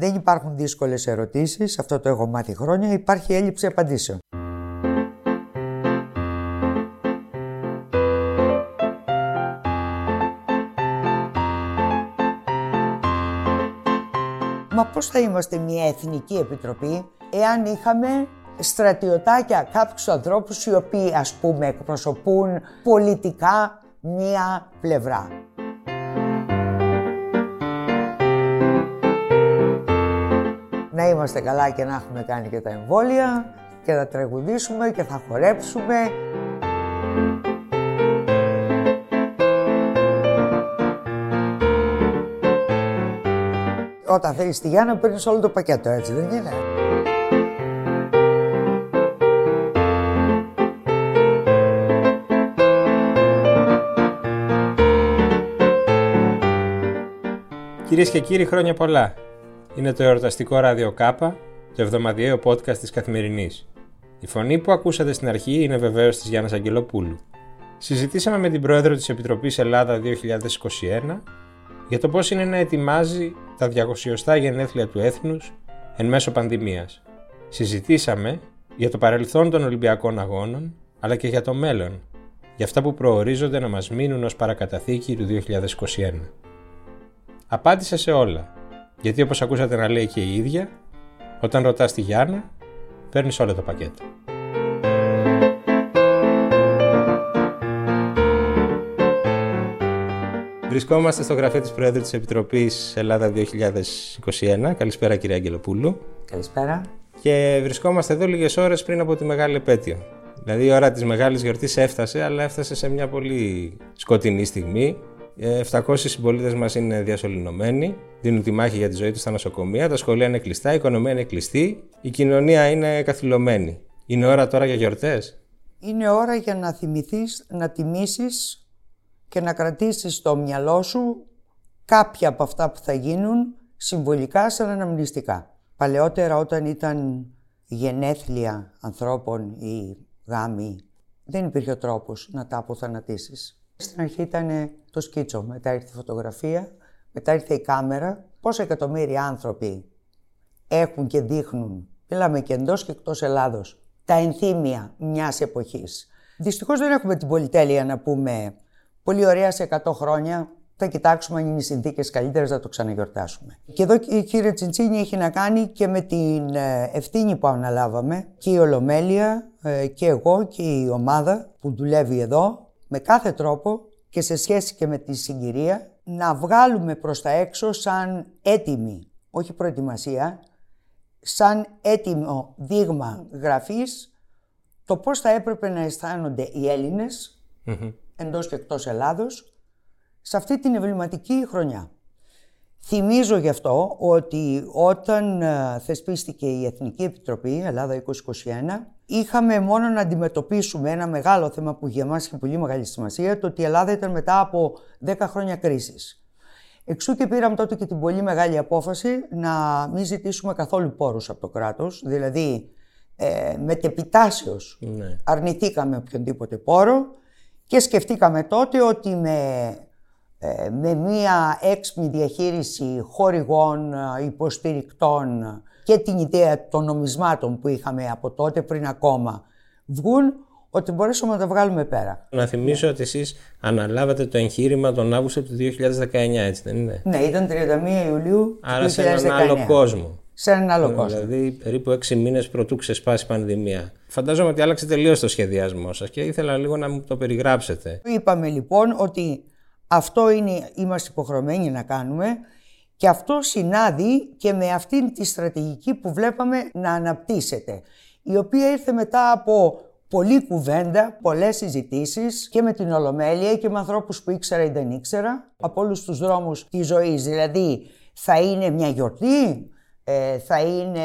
Δεν υπάρχουν δύσκολες ερωτήσεις, αυτό το έχω μάθει χρόνια, υπάρχει έλλειψη απαντήσεων. Μα πώς θα είμαστε μια εθνική επιτροπή εάν είχαμε στρατιωτάκια κάποιους ανθρώπους οι οποίοι ας πούμε εκπροσωπούν πολιτικά μία πλευρά; Να είμαστε καλά και να έχουμε κάνει και τα εμβόλια και θα τραγουδήσουμε και θα χορέψουμε. Όταν θέλεις τη Γιάννα παίρνεις όλο το πακέτο έτσι δεν είναι; Κυρίες και κύριοι, χρόνια πολλά. Είναι το εορταστικό ράδιο Κάπα, το εβδομαδιαίο podcast της Καθημερινής. Η φωνή που ακούσατε στην αρχή είναι βεβαίως της Γιάννας Αγγελοπούλου. Συζητήσαμε με την πρόεδρο της Επιτροπής Ελλάδα 2021 για το πώς είναι να ετοιμάζει τα 200 γενέθλια του έθνους εν μέσω πανδημίας. Συζητήσαμε για το παρελθόν των Ολυμπιακών Αγώνων, αλλά και για το μέλλον, για αυτά που προορίζονται να μας μείνουν ως παρακαταθήκη του 2021. Απάντησε σε όλα. Γιατί όπως ακούσατε να λέει και η ίδια, όταν ρωτάς τη Γιάννα, παίρνεις όλο το πακέτο. Βρισκόμαστε στο γραφείο της Πρόεδρου της Επιτροπής Ελλάδα 2021. Καλησπέρα κυρία Αγγελοπούλου. Καλησπέρα. Και βρισκόμαστε εδώ λίγες ώρες πριν από τη μεγάλη επέτειο. Δηλαδή η ώρα της μεγάλης γιορτής έφτασε, αλλά έφτασε σε μια πολύ σκοτεινή στιγμή. 700 συμπολίτες μας είναι διασωληνωμένοι, δίνουν τη μάχη για τη ζωή τους στα νοσοκομεία, τα σχολεία είναι κλειστά, η οικονομία είναι κλειστή, η κοινωνία είναι καθυλωμένη. Είναι ώρα τώρα για γιορτές; Είναι ώρα για να θυμηθείς, να τιμήσεις και να κρατήσεις στο μυαλό σου κάποια από αυτά που θα γίνουν συμβολικά σαν αναμνηστικά. Παλαιότερα όταν ήταν γενέθλια ανθρώπων ή γάμοι, δεν υπήρχε ο τρόπος να τα αποθανατήσεις. Στην αρχή ήταν το σκίτσο, μετά ήρθε η φωτογραφία, μετά ήρθε η κάμερα. Πόσα εκατομμύρια άνθρωποι έχουν και δείχνουν, μιλάμε και εντός και εκτός Ελλάδος, τα ενθύμια μιας εποχής. Δυστυχώς δεν έχουμε την πολυτέλεια να πούμε πολύ ωραία σε 100 χρόνια. Θα κοιτάξουμε αν είναι οι συνθήκες καλύτερες, θα το ξαναγιορτάσουμε. Και εδώ, κύριε Τσιντσίνη, έχει να κάνει και με την ε, ευθύνη που αναλάβαμε και η Ολομέλεια ε, και εγώ και η ομάδα που δουλεύει εδώ με κάθε τρόπο και σε σχέση και με τη συγκυρία να βγάλουμε προς τα έξω σαν έτοιμη, όχι προετοιμασία, σαν έτοιμο δείγμα γραφής το πώς θα έπρεπε να αισθάνονται οι Έλληνες mm-hmm. εντός και εκτός Ελλάδος σε αυτή την εμβληματική χρονιά. Θυμίζω γι' αυτό ότι όταν ε, θεσπίστηκε η Εθνική Επιτροπή Ελλάδα 2021 είχαμε μόνο να αντιμετωπίσουμε ένα μεγάλο θέμα που για μας είχε πολύ μεγάλη σημασία, το ότι η Ελλάδα ήταν μετά από 10 χρόνια κρίσης. Εξού και πήραμε τότε και την πολύ μεγάλη απόφαση να μην ζητήσουμε καθόλου πόρους από το κράτος, δηλαδή ε, με τεπιτάσεως ναι. αρνηθήκαμε οποιονδήποτε πόρο και σκεφτήκαμε τότε ότι με, ε, με μία έξυπνη διαχείριση χορηγών, ε, υποστηρικτών και την ιδέα των νομισμάτων που είχαμε από τότε πριν ακόμα βγουν, ότι μπορέσουμε να τα βγάλουμε πέρα. Να θυμίσω ότι εσείς αναλάβατε το εγχείρημα τον Αύγουστο του 2019, έτσι δεν είναι; Ναι, ήταν 31 Ιουλίου Άρα σε έναν άλλο κόσμο. Σε έναν άλλο κόσμο. Δηλαδή περίπου 6 μήνες πρωτού ξεσπάσει η πανδημία. Φαντάζομαι ότι άλλαξε τελείως το σχεδιασμό σας και ήθελα λίγο να μου το περιγράψετε. Είπαμε λοιπόν ότι αυτό είναι, είμαστε υποχρεωμένοι να κάνουμε και αυτό συνάδει και με αυτήν τη στρατηγική που βλέπαμε να αναπτύσσεται, η οποία ήρθε μετά από πολλή κουβέντα, πολλές συζητήσεις και με την Ολομέλεια και με ανθρώπους που ήξερα ή δεν ήξερα, από όλους τους δρόμους της ζωής. Δηλαδή, θα είναι μια γιορτή, ε, θα είναι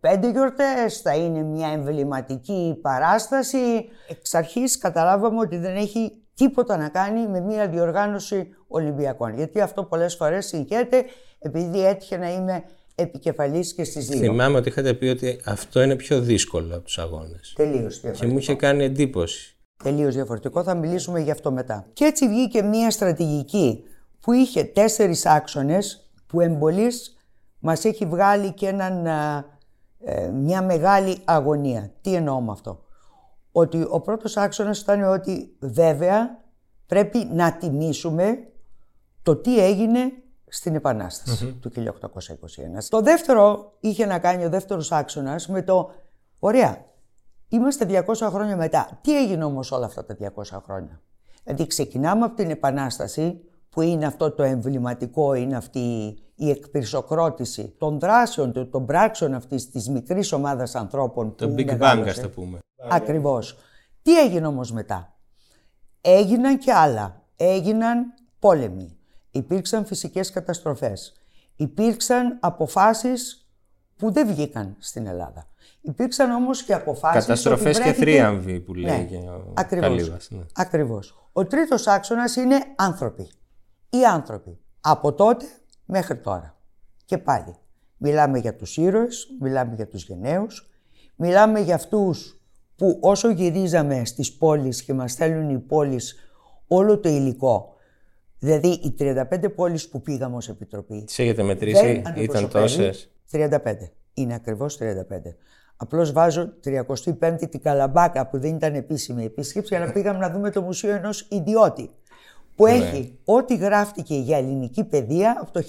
πέντε γιορτές, θα είναι μια εμβληματική παράσταση. Εξ αρχής καταλάβαμε ότι δεν έχει τίποτα να κάνει με μια διοργάνωση Ολυμπιακών. Γιατί αυτό πολλές φορές συγχαίρεται επειδή έτυχε να είμαι επικεφαλής και στις δύο. Θυμάμαι ότι είχατε πει ότι αυτό είναι πιο δύσκολο από τους αγώνες. Τελείως διαφορετικό. Και μου είχε κάνει εντύπωση. Τελείως διαφορετικό, θα μιλήσουμε γι' αυτό μετά. Και έτσι βγήκε μια στρατηγική που είχε τέσσερις άξονες που εμπολείς μας έχει βγάλει και έναν, ε, μια μεγάλη αγωνία. Τι εννοώ με αυτό; Ότι ο πρώτος άξονας ήταν ότι βέβαια πρέπει να τιμήσουμε το τι έγινε στην επανασταση του 1821. Το δεύτερο είχε να κάνει ο δεύτερος άξονας με το «Ωραία, είμαστε 200 χρόνια μετά. Τι έγινε όμως όλα αυτά τα 200 χρόνια». Δηλαδή ξεκινάμε από την Επανάσταση που είναι αυτό το εμβληματικό, είναι αυτή η εκπυρσοκρότηση των δράσεων, των πράξεων αυτής της μικρής ομάδας ανθρώπων. Το Big Bang, ας το πούμε. Ακριβώς. Τι έγινε όμως μετά; Έγιναν και άλλα. Έγιναν πόλεμοι. Υπήρξαν φυσικές καταστροφές. Υπήρξαν αποφάσεις που δεν βγήκαν στην Ελλάδα. Υπήρξαν όμως και αποφάσεις... Καταστροφές και θρίαμβοι που λέει ναι, ο ακριβώς, ναι. ακριβώς. Ο τρίτος άξονας είναι άνθρωποι. Οι άνθρωποι. Από τότε μέχρι τώρα. Και πάλι. Μιλάμε για τους ήρωες, μιλάμε για τους γενναίους, μιλάμε για αυτούς που όσο γυρίζαμε στις πόλεις και μας στέλνουν οι πόλεις όλο το υλικό, δηλαδή οι 35 πόλεις που πήγαμε ως Επιτροπή... Τις έχετε μετρήσει, ήταν τόσες; 35. Είναι ακριβώς 35. Απλώς βάζω 35η την Καλαμπάκα που δεν ήταν επίσημη επίσκεψη, αλλά πήγαμε να δούμε το μουσείο ενός ιδιώτη που ναι. έχει ό,τι γράφτηκε για ελληνική παιδεία από το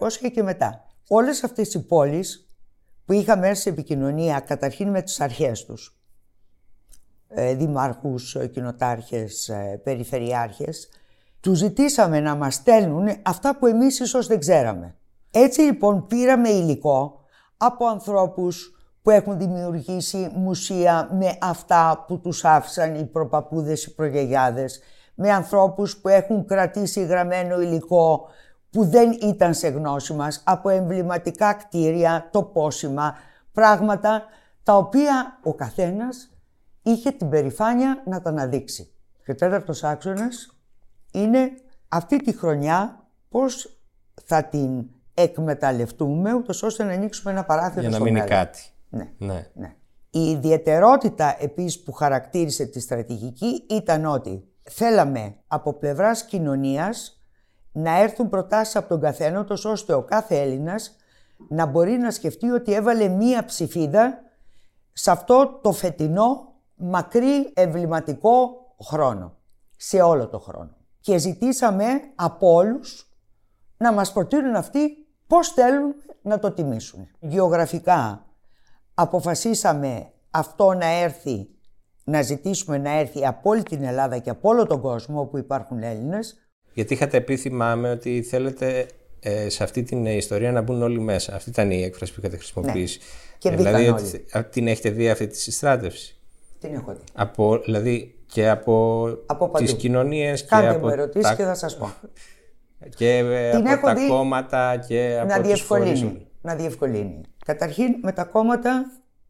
1500 και μετά. Όλες αυτές οι πόλεις που είχαμε έρθει σε επικοινωνία καταρχήν με τις αρχές τους, ε, δημάρχους, ε, κοινοτάρχες, ε, περιφερειάρχες, τους ζητήσαμε να μας στέλνουν αυτά που εμείς ίσως δεν ξέραμε. Έτσι λοιπόν πήραμε υλικό από ανθρώπους που έχουν δημιουργήσει μουσεία με αυτά που τους άφησαν οι προπαπούδες, οι προγιαγιάδες, με ανθρώπους που έχουν κρατήσει γραμμένο υλικό που δεν ήταν σε γνώση μας, από εμβληματικά κτίρια, τοπόσημα, πράγματα τα οποία ο καθένας είχε την περηφάνεια να τα αναδείξει. Και ο τέταρτος άξονας είναι αυτή τη χρονιά πώς θα την εκμεταλλευτούμε ούτως ώστε να ανοίξουμε ένα παράθυρο Για να μείνει κάτι. Ναι. ναι. ναι. Η ιδιαιτερότητα επίσης που χαρακτήρισε τη στρατηγική ήταν ότι θέλαμε από πλευράς κοινωνίας να έρθουν προτάσεις από τον καθένα, τόσο ώστε ο κάθε Έλληνας να μπορεί να σκεφτεί ότι έβαλε μία ψηφίδα σε αυτό το φετινό μακρύ εμβληματικό χρόνο, σε όλο το χρόνο. Και ζητήσαμε από όλους να μας προτείνουν αυτοί πώς θέλουν να το τιμήσουν. Γεωγραφικά αποφασίσαμε αυτό να έρθει να ζητήσουμε να έρθει από όλη την Ελλάδα και από όλο τον κόσμο όπου υπάρχουν Έλληνες. Γιατί είχατε πει, θυμάμαι, ότι θέλετε ε, σε αυτή την ιστορία να μπουν όλοι μέσα. Αυτή ήταν η έκφραση που είχατε χρησιμοποιήσει. Ναι. Και ε, δηλαδή, ότι, την έχετε δει αυτή τη συστράτευση; Την έχω δει. Από, δηλαδή και από, από τις κοινωνίες Κάντε και από μου ερωτήσεις και θα σας πω. και ε, την από τα κόμματα και από να διευκολύνει, να διευκολύνει. Καταρχήν με τα κόμματα,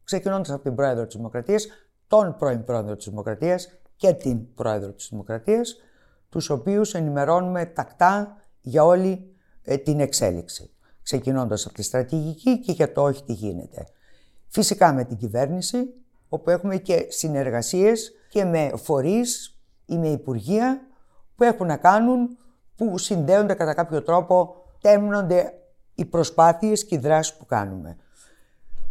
ξεκινώντας από την Πρόεδρο της Δημοκρατίας, τον πρώην πρόεδρο της Δημοκρατίας και την πρόεδρο της Δημοκρατίας, τους οποίους ενημερώνουμε τακτά για όλη ε, την εξέλιξη. Ξεκινώντας από τη στρατηγική και για το όχι τι γίνεται. Φυσικά με την κυβέρνηση, όπου έχουμε και συνεργασίες και με φορείς ή με υπουργεία που έχουν να κάνουν, που συνδέονται κατά κάποιο τρόπο, τέμνονται οι προσπάθειες και οι δράσεις που κάνουμε.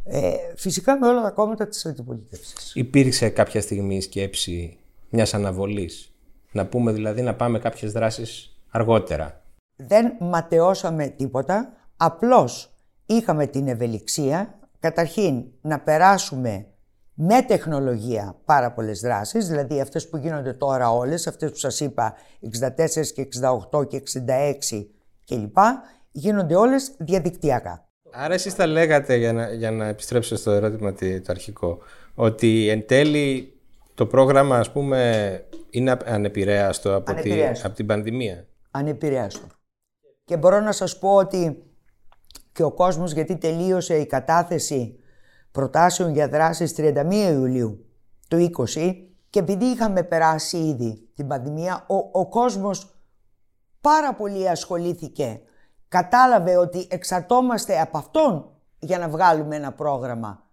Ε, φυσικά με όλα τα κόμματα της αντιπολίτευσης. Υπήρξε κάποια στιγμή η σκέψη μιας αναβολής; Να πούμε δηλαδή να πάμε κάποιες δράσεις αργότερα. Δεν ματαιώσαμε τίποτα. Απλώς είχαμε την ευελιξία καταρχήν να περάσουμε με τεχνολογία πάρα πολλές δράσεις, δηλαδή αυτές που γίνονται τώρα όλες, αυτές που σας είπα 64 και 68 και 66 κλπ, γίνονται όλες διαδικτυακά. Άρα εσείς τα λέγατε, για να, για να επιστρέψω στο ερώτημα το αρχικό, ότι εν τέλει το πρόγραμμα ας πούμε είναι ανεπηρέαστο από, από την πανδημία; Ανεπηρέαστο. Και μπορώ να σας πω ότι και ο κόσμος γιατί τελείωσε η κατάθεση προτάσεων για δράσεις 31 Ιουλίου του 20 και επειδή είχαμε περάσει ήδη την πανδημία, ο, ο κόσμος πάρα πολύ ασχολήθηκε κατάλαβε ότι εξαρτόμαστε από αυτόν για να βγάλουμε ένα πρόγραμμα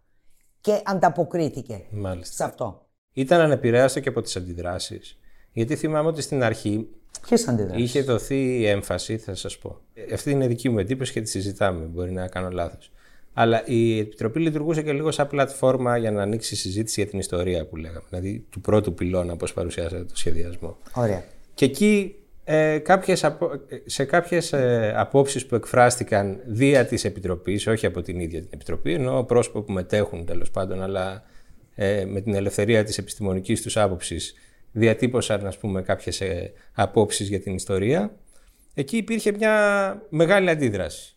και ανταποκρίθηκε Μάλιστα. σε αυτό. Ήταν ανεπηρέαστο και από τις αντιδράσεις. Γιατί θυμάμαι ότι στην αρχή Ποιες αντιδράσεις; Είχε δοθεί έμφαση, θα σας πω. Αυτή είναι δική μου εντύπωση και τη συζητάμε. Μπορεί να κάνω λάθος. Αλλά η Επιτροπή λειτουργούσε και λίγο σαν πλατφόρμα για να ανοίξει συζήτηση για την ιστορία που λέγαμε. Δηλαδή του πρώτου πυλώνα, όπως παρουσιάσατε το σχεδιασμό. Ωραία. Και εκεί ε, κάποιες απο... σε κάποιες ε, απόψεις που εκφράστηκαν δια της Επιτροπής, όχι από την ίδια την Επιτροπή, ενώ πρόσωποι που μετέχουν τέλος πάντων, αλλά ε, με την ελευθερία της επιστημονικής τους άποψης διατύπωσαν ας πούμε κάποιες ε, απόψεις για την ιστορία, εκεί υπήρχε μια μεγάλη αντίδραση.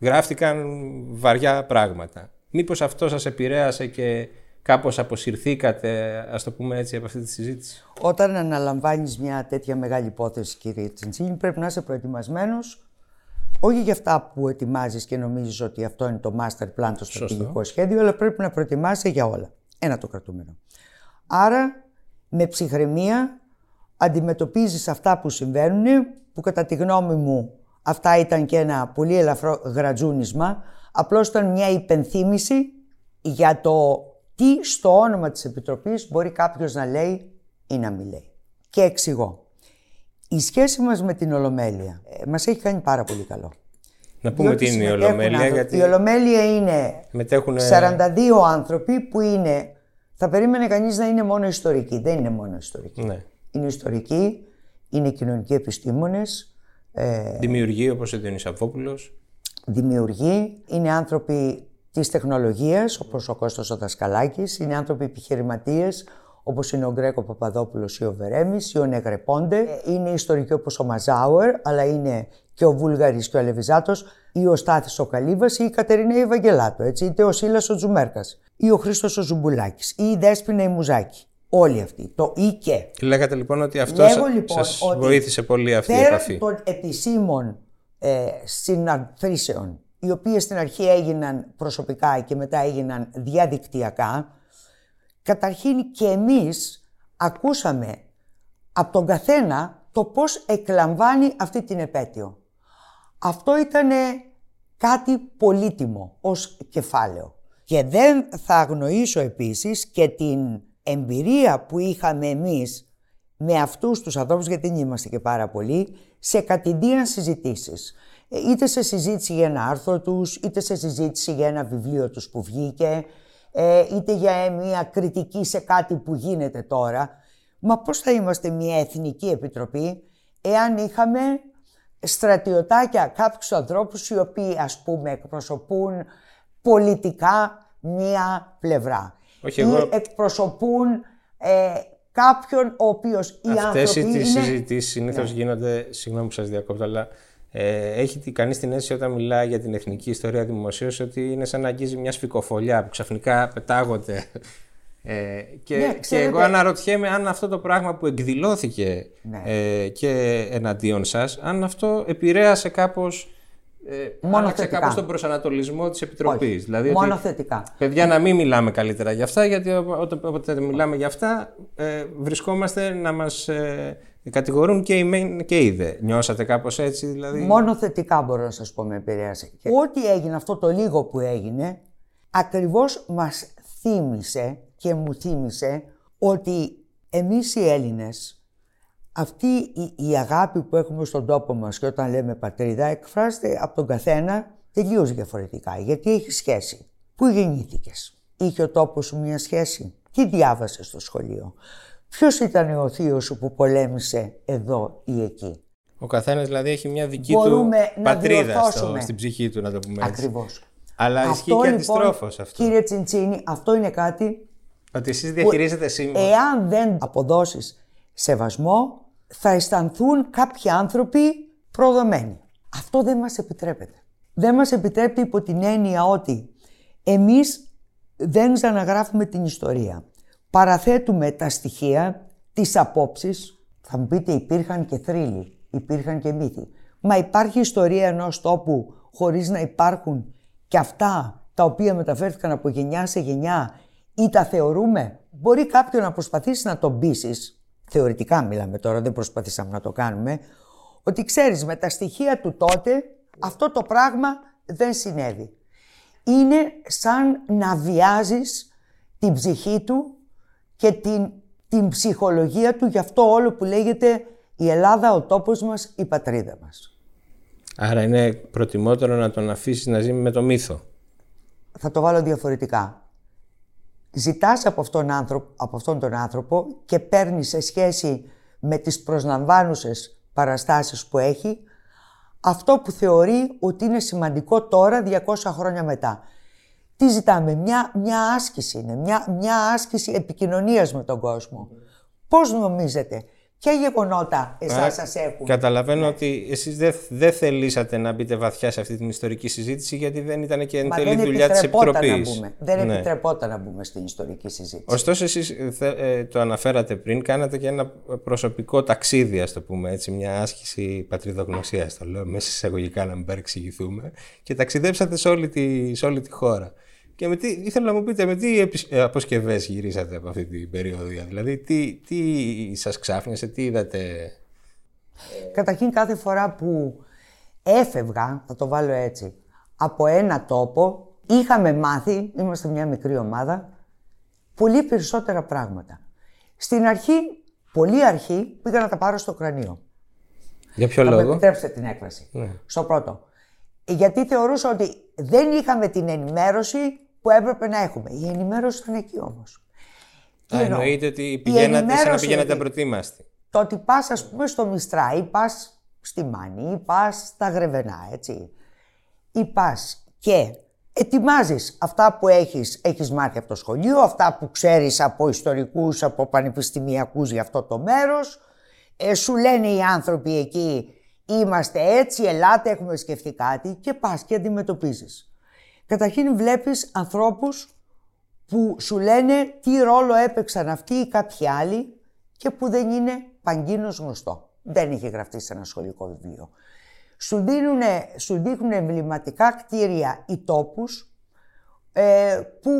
Γράφτηκαν βαριά πράγματα. Μήπως αυτό σας επηρέασε και κάπως αποσυρθήκατε, ας το πούμε έτσι, από αυτή τη συζήτηση; Όταν αναλαμβάνεις μια τέτοια μεγάλη υπόθεση, κύριε Τσιντσίνη, πρέπει να είσαι προετοιμασμένος όχι για αυτά που ετοιμάζεις και νομίζεις ότι αυτό είναι το master plan, το στρατηγικό σχέδιο, αλλά πρέπει να προετοιμάσαι για όλα. Ένα το κρατούμενο. Άρα, με ψυχραιμία, αντιμετωπίζεις αυτά που συμβαίνουν, που κατά τη γνώμη μου αυτά ήταν και ένα πολύ ελαφρό γρατζούνισμα, απλώς ήταν μια υπενθύμηση για το τι στο όνομα της Επιτροπής μπορεί κάποιος να λέει ή να μην λέει. Και εξηγώ. Η σχέση μας με την Ολομέλεια ε, μας έχει κάνει πάρα πολύ καλό. Να πούμε τι είναι η Ολομέλεια. Γιατί... Η Ολομέλεια είναι μετέχουν... 42 άνθρωποι που είναι... Θα περίμενε κανείς να είναι μόνο ιστορικοί. Δεν είναι μόνο ιστορικοί. Ναι. Είναι ιστορικοί, είναι κοινωνικοί επιστήμονες. Ε... Δημιουργοί όπως ο Διονυσαφόπουλος. Δημιουργοί, είναι άνθρωποι Της τεχνολογίας, όπως ο Κώστας ο Δασκαλάκης, είναι άνθρωποι επιχειρηματίες, όπως είναι ο Γκρεγκ Παπαδόπουλος ή ο Βερέμης ή ο Νεγρεπόντε, ε, είναι ιστορικοί όπως ο Μαζάουερ, αλλά είναι και ο Βούλγαρης και ο Αλεβιζάτος ή ο Στάθης ο Καλύβας ή η Κατερίνα Ευαγγελάτου, έτσι, είτε ο Σίλας ο Τζουμέρκας ή ο Χρήστος ο Ζουμπουλάκης ή η Δέσποινα η Μουζάκη. Όλοι αυτοί. Το ή και. Λέγατε λοιπόν ότι αυτό λοιπόν, σας βοήθησε πολύ αυτή η επαφή. των επισήμων ε, συναντήσεων οι οποίες στην αρχή έγιναν προσωπικά και μετά έγιναν διαδικτυακά, καταρχήν και εμείς ακούσαμε από τον καθένα το πώς εκλαμβάνει αυτή την επέτειο. Αυτό ήταν κάτι πολύτιμο ως κεφάλαιο. Και δεν θα αγνοήσω επίσης και την εμπειρία που είχαμε εμείς με αυτούς τους ανθρώπους, γιατί δεν είμαστε και πάρα πολλοί, σε κατηδίαν συζητήσεις είτε σε συζήτηση για ένα άρθρο τους, είτε σε συζήτηση για ένα βιβλίο τους που βγήκε, ε, είτε για μια κριτική σε κάτι που γίνεται τώρα. Μα πώς θα είμαστε μια εθνική επιτροπή εάν είχαμε στρατιωτάκια κάποιους ανθρώπους οι οποίοι ας πούμε εκπροσωπούν πολιτικά μία πλευρά. Όχι, ή εγώ... εκπροσωπούν ε, κάποιον ο οποίος οι Αυτές οι είναι... συζητήσεις συνήθως ναι. γίνονται, συγγνώμη που σας διακόπτω, αλλά ε, έχει κανείς την αίσθηση όταν μιλάει για την εθνική ιστορία δημοσίως ότι είναι σαν να αγγίζει μια σφικοφολιά που ξαφνικά πετάγονται. Ε, και, ναι, και εγώ αναρωτιέμαι αν αυτό το πράγμα που εκδηλώθηκε ναι. ε, και εναντίον σας, αν αυτό επηρέασε κάπως ε, Μόνο κάπως τον προσανατολισμό της Επιτροπής. Δηλαδή Μόνο θετικά. Παιδιά να μην μιλάμε καλύτερα για αυτά, γιατί όταν μιλάμε για αυτά ε, βρισκόμαστε να μας ε, κατηγορούν και οι μεν και οι δε. Νιώσατε κάπως έτσι δηλαδή; Μόνο θετικά μπορώ να σας πω με επηρέασε. Και... Ό,τι έγινε αυτό το λίγο που έγινε, ακριβώς μας θύμισε και μου θύμισε ότι εμείς οι Έλληνες αυτή η, αγάπη που έχουμε στον τόπο μας και όταν λέμε πατρίδα εκφράζεται από τον καθένα τελείως διαφορετικά. Γιατί έχει σχέση. Πού γεννήθηκες; Είχε ο τόπος σου μια σχέση; Τι διάβασες στο σχολείο; Ποιος ήταν ο θείος σου που πολέμησε εδώ ή εκεί; Ο καθένας δηλαδή έχει μια δική του πατρίδα στο, στην ψυχή του να το πούμε έτσι. Ακριβώς. Αλλά αυτό, ισχύει και λοιπόν, αντιστρόφως αυτό. Κύριε Τσιντσίνη, αυτό είναι κάτι ότι εσείς διαχειρίζετε σήμερα. Εάν δεν αποδώσεις σεβασμό, θα αισθανθούν κάποιοι άνθρωποι προδομένοι. Αυτό δεν μας επιτρέπεται. Δεν μας επιτρέπει υπό την έννοια ότι εμείς δεν ξαναγράφουμε την ιστορία. Παραθέτουμε τα στοιχεία, τις απόψεις. Θα μου πείτε υπήρχαν και θρύλοι, υπήρχαν και μύθοι. Μα υπάρχει ιστορία ενός τόπου χωρίς να υπάρχουν και αυτά τα οποία μεταφέρθηκαν από γενιά σε γενιά ή τα θεωρούμε; Μπορεί κάποιον να προσπαθήσει να τον πείσει θεωρητικά μιλάμε τώρα, δεν προσπαθήσαμε να το κάνουμε, ότι ξέρεις με τα στοιχεία του τότε αυτό το πράγμα δεν συνέβη. Είναι σαν να βιάζεις την ψυχή του και την, την ψυχολογία του για αυτό όλο που λέγεται Η Ελλάδα, ο τόπος μας, η πατρίδα μας. Άρα είναι προτιμότερο να τον αφήσεις να ζει με το μύθο. Θα το βάλω διαφορετικά. Ζητάς από αυτόν, άνθρωπο, από αυτόν τον άνθρωπο και παίρνεις σε σχέση με τις προσλαμβάνουσες παραστάσεις που έχει αυτό που θεωρεί ότι είναι σημαντικό τώρα 200 χρόνια μετά. Τι ζητάμε, μια, μια άσκηση είναι, μια, μια άσκηση επικοινωνίας με τον κόσμο. Πώς νομίζετε, Ποια γεγονότα εσάς σας έχουν; Καταλαβαίνω ναι. ότι εσείς δεν δε θελήσατε να μπείτε βαθιά σε αυτή την ιστορική συζήτηση, γιατί δεν ήταν και εν τέλει δουλειά της Επιτροπής. Δεν ναι. επιτρεπόταν να μπούμε στην ιστορική συζήτηση. Ωστόσο, εσείς ε, το αναφέρατε πριν, κάνατε και ένα προσωπικό ταξίδι, ας το πούμε έτσι, μια άσκηση πατριδογνωσίας. Το λέω μέσα εισαγωγικά να μην παρεξηγηθούμε. Και ταξιδέψατε σε όλη τη, σε όλη τη χώρα. Και με τι, ήθελα να μου πείτε με τι ε, αποσκευές γυρίσατε από αυτή την περίοδο. Δηλαδή, τι, τι σας ξάφνιασε, τι είδατε; Καταρχήν κάθε φορά που έφευγα, θα το βάλω έτσι, από ένα τόπο, είχαμε μάθει, είμαστε μια μικρή ομάδα, πολύ περισσότερα πράγματα. Στην αρχή, πολύ αρχή, πήγα να τα πάρω στο κρανίο. Για ποιο λόγο; επιτρέψτε την έκφραση. Ναι. Στο πρώτο. Γιατί θεωρούσα ότι δεν είχαμε την ενημέρωση που έπρεπε να έχουμε. Η ενημέρωση ήταν εκεί όμως. εννοείται ότι πηγαίνατε σαν να πηγαίνατε προετοίμαστοι. Το ότι πας, ας πούμε, στο Μιστρά ή πας στη Μάνη ή πας στα Γρεβενά, έτσι. Ή πας και ετοιμάζεις αυτά που έχεις, έχεις μάθει από το σχολείο, αυτά που ξέρεις από ιστορικούς, από πανεπιστημιακούς για αυτό το μέρος. Ε, σου λένε οι άνθρωποι εκεί, είμαστε έτσι, ελάτε, έχουμε σκεφτεί κάτι και πας και αντιμετωπίζεις. Καταρχήν βλέπεις ανθρώπους που σου λένε τι ρόλο έπαιξαν αυτοί ή κάποιοι άλλοι και που δεν είναι παγκίνος γνωστό. Δεν είχε γραφτεί σε ένα σχολικό βιβλίο. Σου, δίνουνε, σου δείχνουν εμβληματικά κτίρια ή τόπους ε, που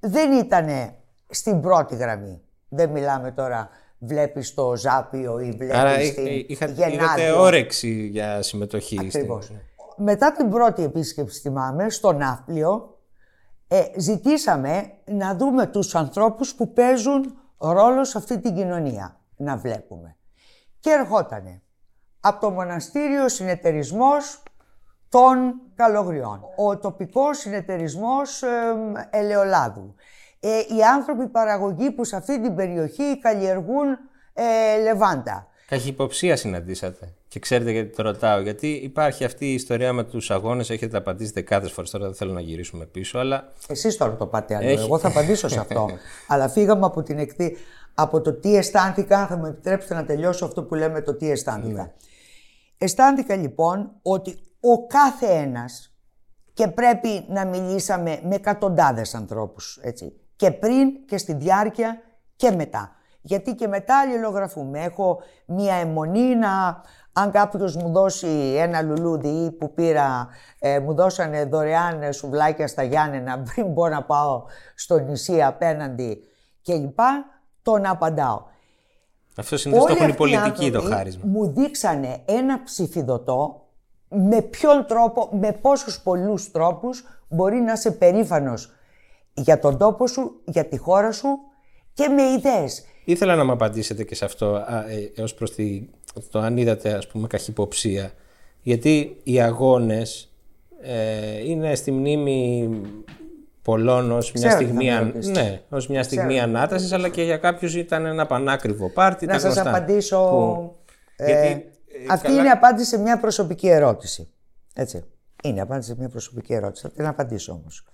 δεν ήταν στην πρώτη γραμμή. Δεν μιλάμε τώρα βλέπεις το Ζάπιο ή βλέπεις Άρα, την είχα, είχατε όρεξη για συμμετοχή. Ακριβώς. Στην μετά την πρώτη επίσκεψη, θυμάμαι, στο Ναύπλιο, ε, ζητήσαμε να δούμε τους ανθρώπους που παίζουν ρόλο σε αυτή την κοινωνία, να βλέπουμε. Και ερχότανε από το μοναστήριο συνεταιρισμός των Καλογριών, ο τοπικός συνεταιρισμός ε, Ελαιολάδου, ε, οι άνθρωποι παραγωγή που σε αυτή την περιοχή καλλιεργούν ε, λεβάντα. Καχυποψία συναντήσατε. Και ξέρετε γιατί το ρωτάω, γιατί υπάρχει αυτή η ιστορία με τους αγώνες, έχετε απαντήσει δεκάδες φορές. Τώρα δεν θέλω να γυρίσουμε πίσω, αλλά. Εσείς τώρα το πάτε άλλο. Εγώ θα απαντήσω σε αυτό. αλλά φύγαμε από, την εκτη... από το τι αισθάνθηκα. Θα μου επιτρέψετε να τελειώσω αυτό που λέμε το τι αισθάνθηκα. Ναι. Αισθάνθηκα λοιπόν ότι ο κάθε ένας και πρέπει να μιλήσαμε με εκατοντάδες ανθρώπους. Και πριν και στη διάρκεια και μετά. Γιατί και μετά αλληλογραφούμε. Έχω μία αιμονή να αν κάποιος μου δώσει ένα λουλούδι που πήρα, ε, μου δώσανε δωρεάν σουβλάκια στα Γιάννενα πριν μπορώ να πάω στο νησί απέναντι κλπ. Τον απαντάω. Αυτό συνήθως το έχουν πολιτική το χάρισμα. Μου δείξανε ένα ψηφιδωτό με ποιον τρόπο, με πόσους πολλούς τρόπους μπορεί να είσαι περήφανος για τον τόπο σου, για τη χώρα σου και με ιδέες. Ήθελα να μου απαντήσετε και σε αυτό ε, έως προς τη το αν είδατε ας πούμε καχυποψία γιατί οι αγώνες ε, είναι στη μνήμη πολλών ως μια στιγμή, ναι, ως μια στιγμή ανάτασης αλλά και για κάποιους ήταν ένα πανάκριβο πάρτι. Να σας απαντήσω... Ε, γιατί, ε, αυτή είναι απάντηση σε μια προσωπική ερώτηση. Έτσι. Είναι απάντηση σε μια προσωπική ερώτηση. Θα την απαντήσω όμως.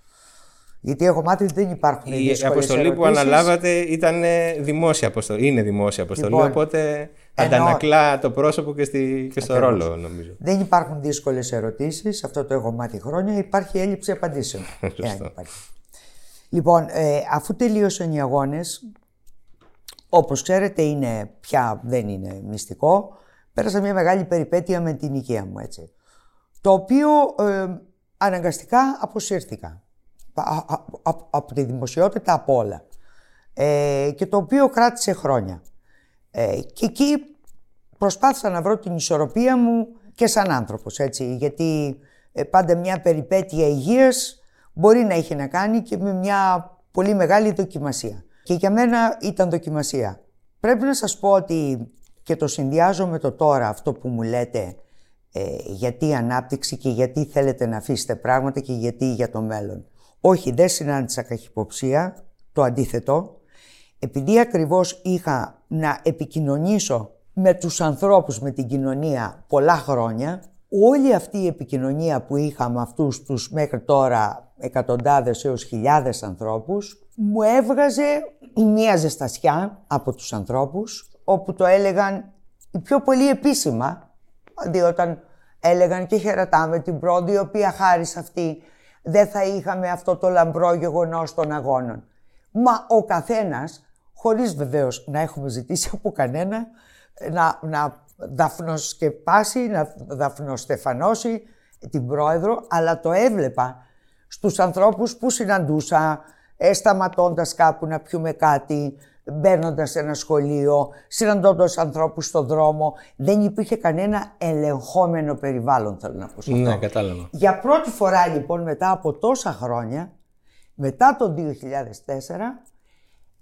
Γιατί έχω μάθει ότι δεν υπάρχουν Η αποστολή που αναλάβατε ήταν δημόσια αποστολή. Είναι δημόσια αποστολή, λοιπόν, οπότε αντανακλά το πρόσωπο και, στη, και στο ρόλο, νομίζω. Δεν υπάρχουν δύσκολες ερωτήσεις. Αυτό το έχω μάθει χρόνια. Υπάρχει έλλειψη απαντήσεων. λοιπόν, ε, αφού τελείωσαν οι αγώνες, όπως ξέρετε, είναι πια δεν είναι μυστικό. Πέρασα μια μεγάλη περιπέτεια με την οικία μου, έτσι. Το οποίο ε, αναγκαστικά αποσύρθηκα από τη δημοσιότητα από όλα. Ε, και το οποίο κράτησε χρόνια. Ε, και εκεί προσπάθησα να βρω την ισορροπία μου και σαν άνθρωπος, έτσι, γιατί ε, πάντα μια περιπέτεια υγείας μπορεί να έχει να κάνει και με μια πολύ μεγάλη δοκιμασία. Και για μένα ήταν δοκιμασία. Πρέπει να σας πω ότι και το συνδυάζω με το τώρα αυτό που μου λέτε ε, γιατί ανάπτυξη και γιατί θέλετε να αφήσετε πράγματα και γιατί για το μέλλον. Όχι, δεν συνάντησα καχυποψία, το αντίθετο. Επειδή ακριβώς είχα να επικοινωνήσω με τους ανθρώπους, με την κοινωνία πολλά χρόνια, όλη αυτή η επικοινωνία που είχα με αυτούς τους μέχρι τώρα εκατοντάδες έως χιλιάδες ανθρώπους, μου έβγαζε μία ζεστασιά από τους ανθρώπους, όπου το έλεγαν οι πιο πολύ επίσημα, δηλαδή όταν έλεγαν και χαιρετάμε την πρώτη, η οποία χάρη σε αυτή δεν θα είχαμε αυτό το λαμπρό γεγονός των αγώνων. Μα ο καθένας, χωρίς βεβαίως να έχουμε ζητήσει από κανένα, να, να δαφνοσκεπάσει, να δαφνοστεφανώσει την πρόεδρο, αλλά το έβλεπα στους ανθρώπους που συναντούσα, ε, σταματώντας κάπου να πιούμε κάτι, μπαίνοντας σε ένα σχολείο, συναντώντας ανθρώπους στον δρόμο. Δεν υπήρχε κανένα ελεγχόμενο περιβάλλον, θέλω να πω. Ναι, κατάλαβα. Για πρώτη φορά λοιπόν μετά από τόσα χρόνια, μετά το 2004,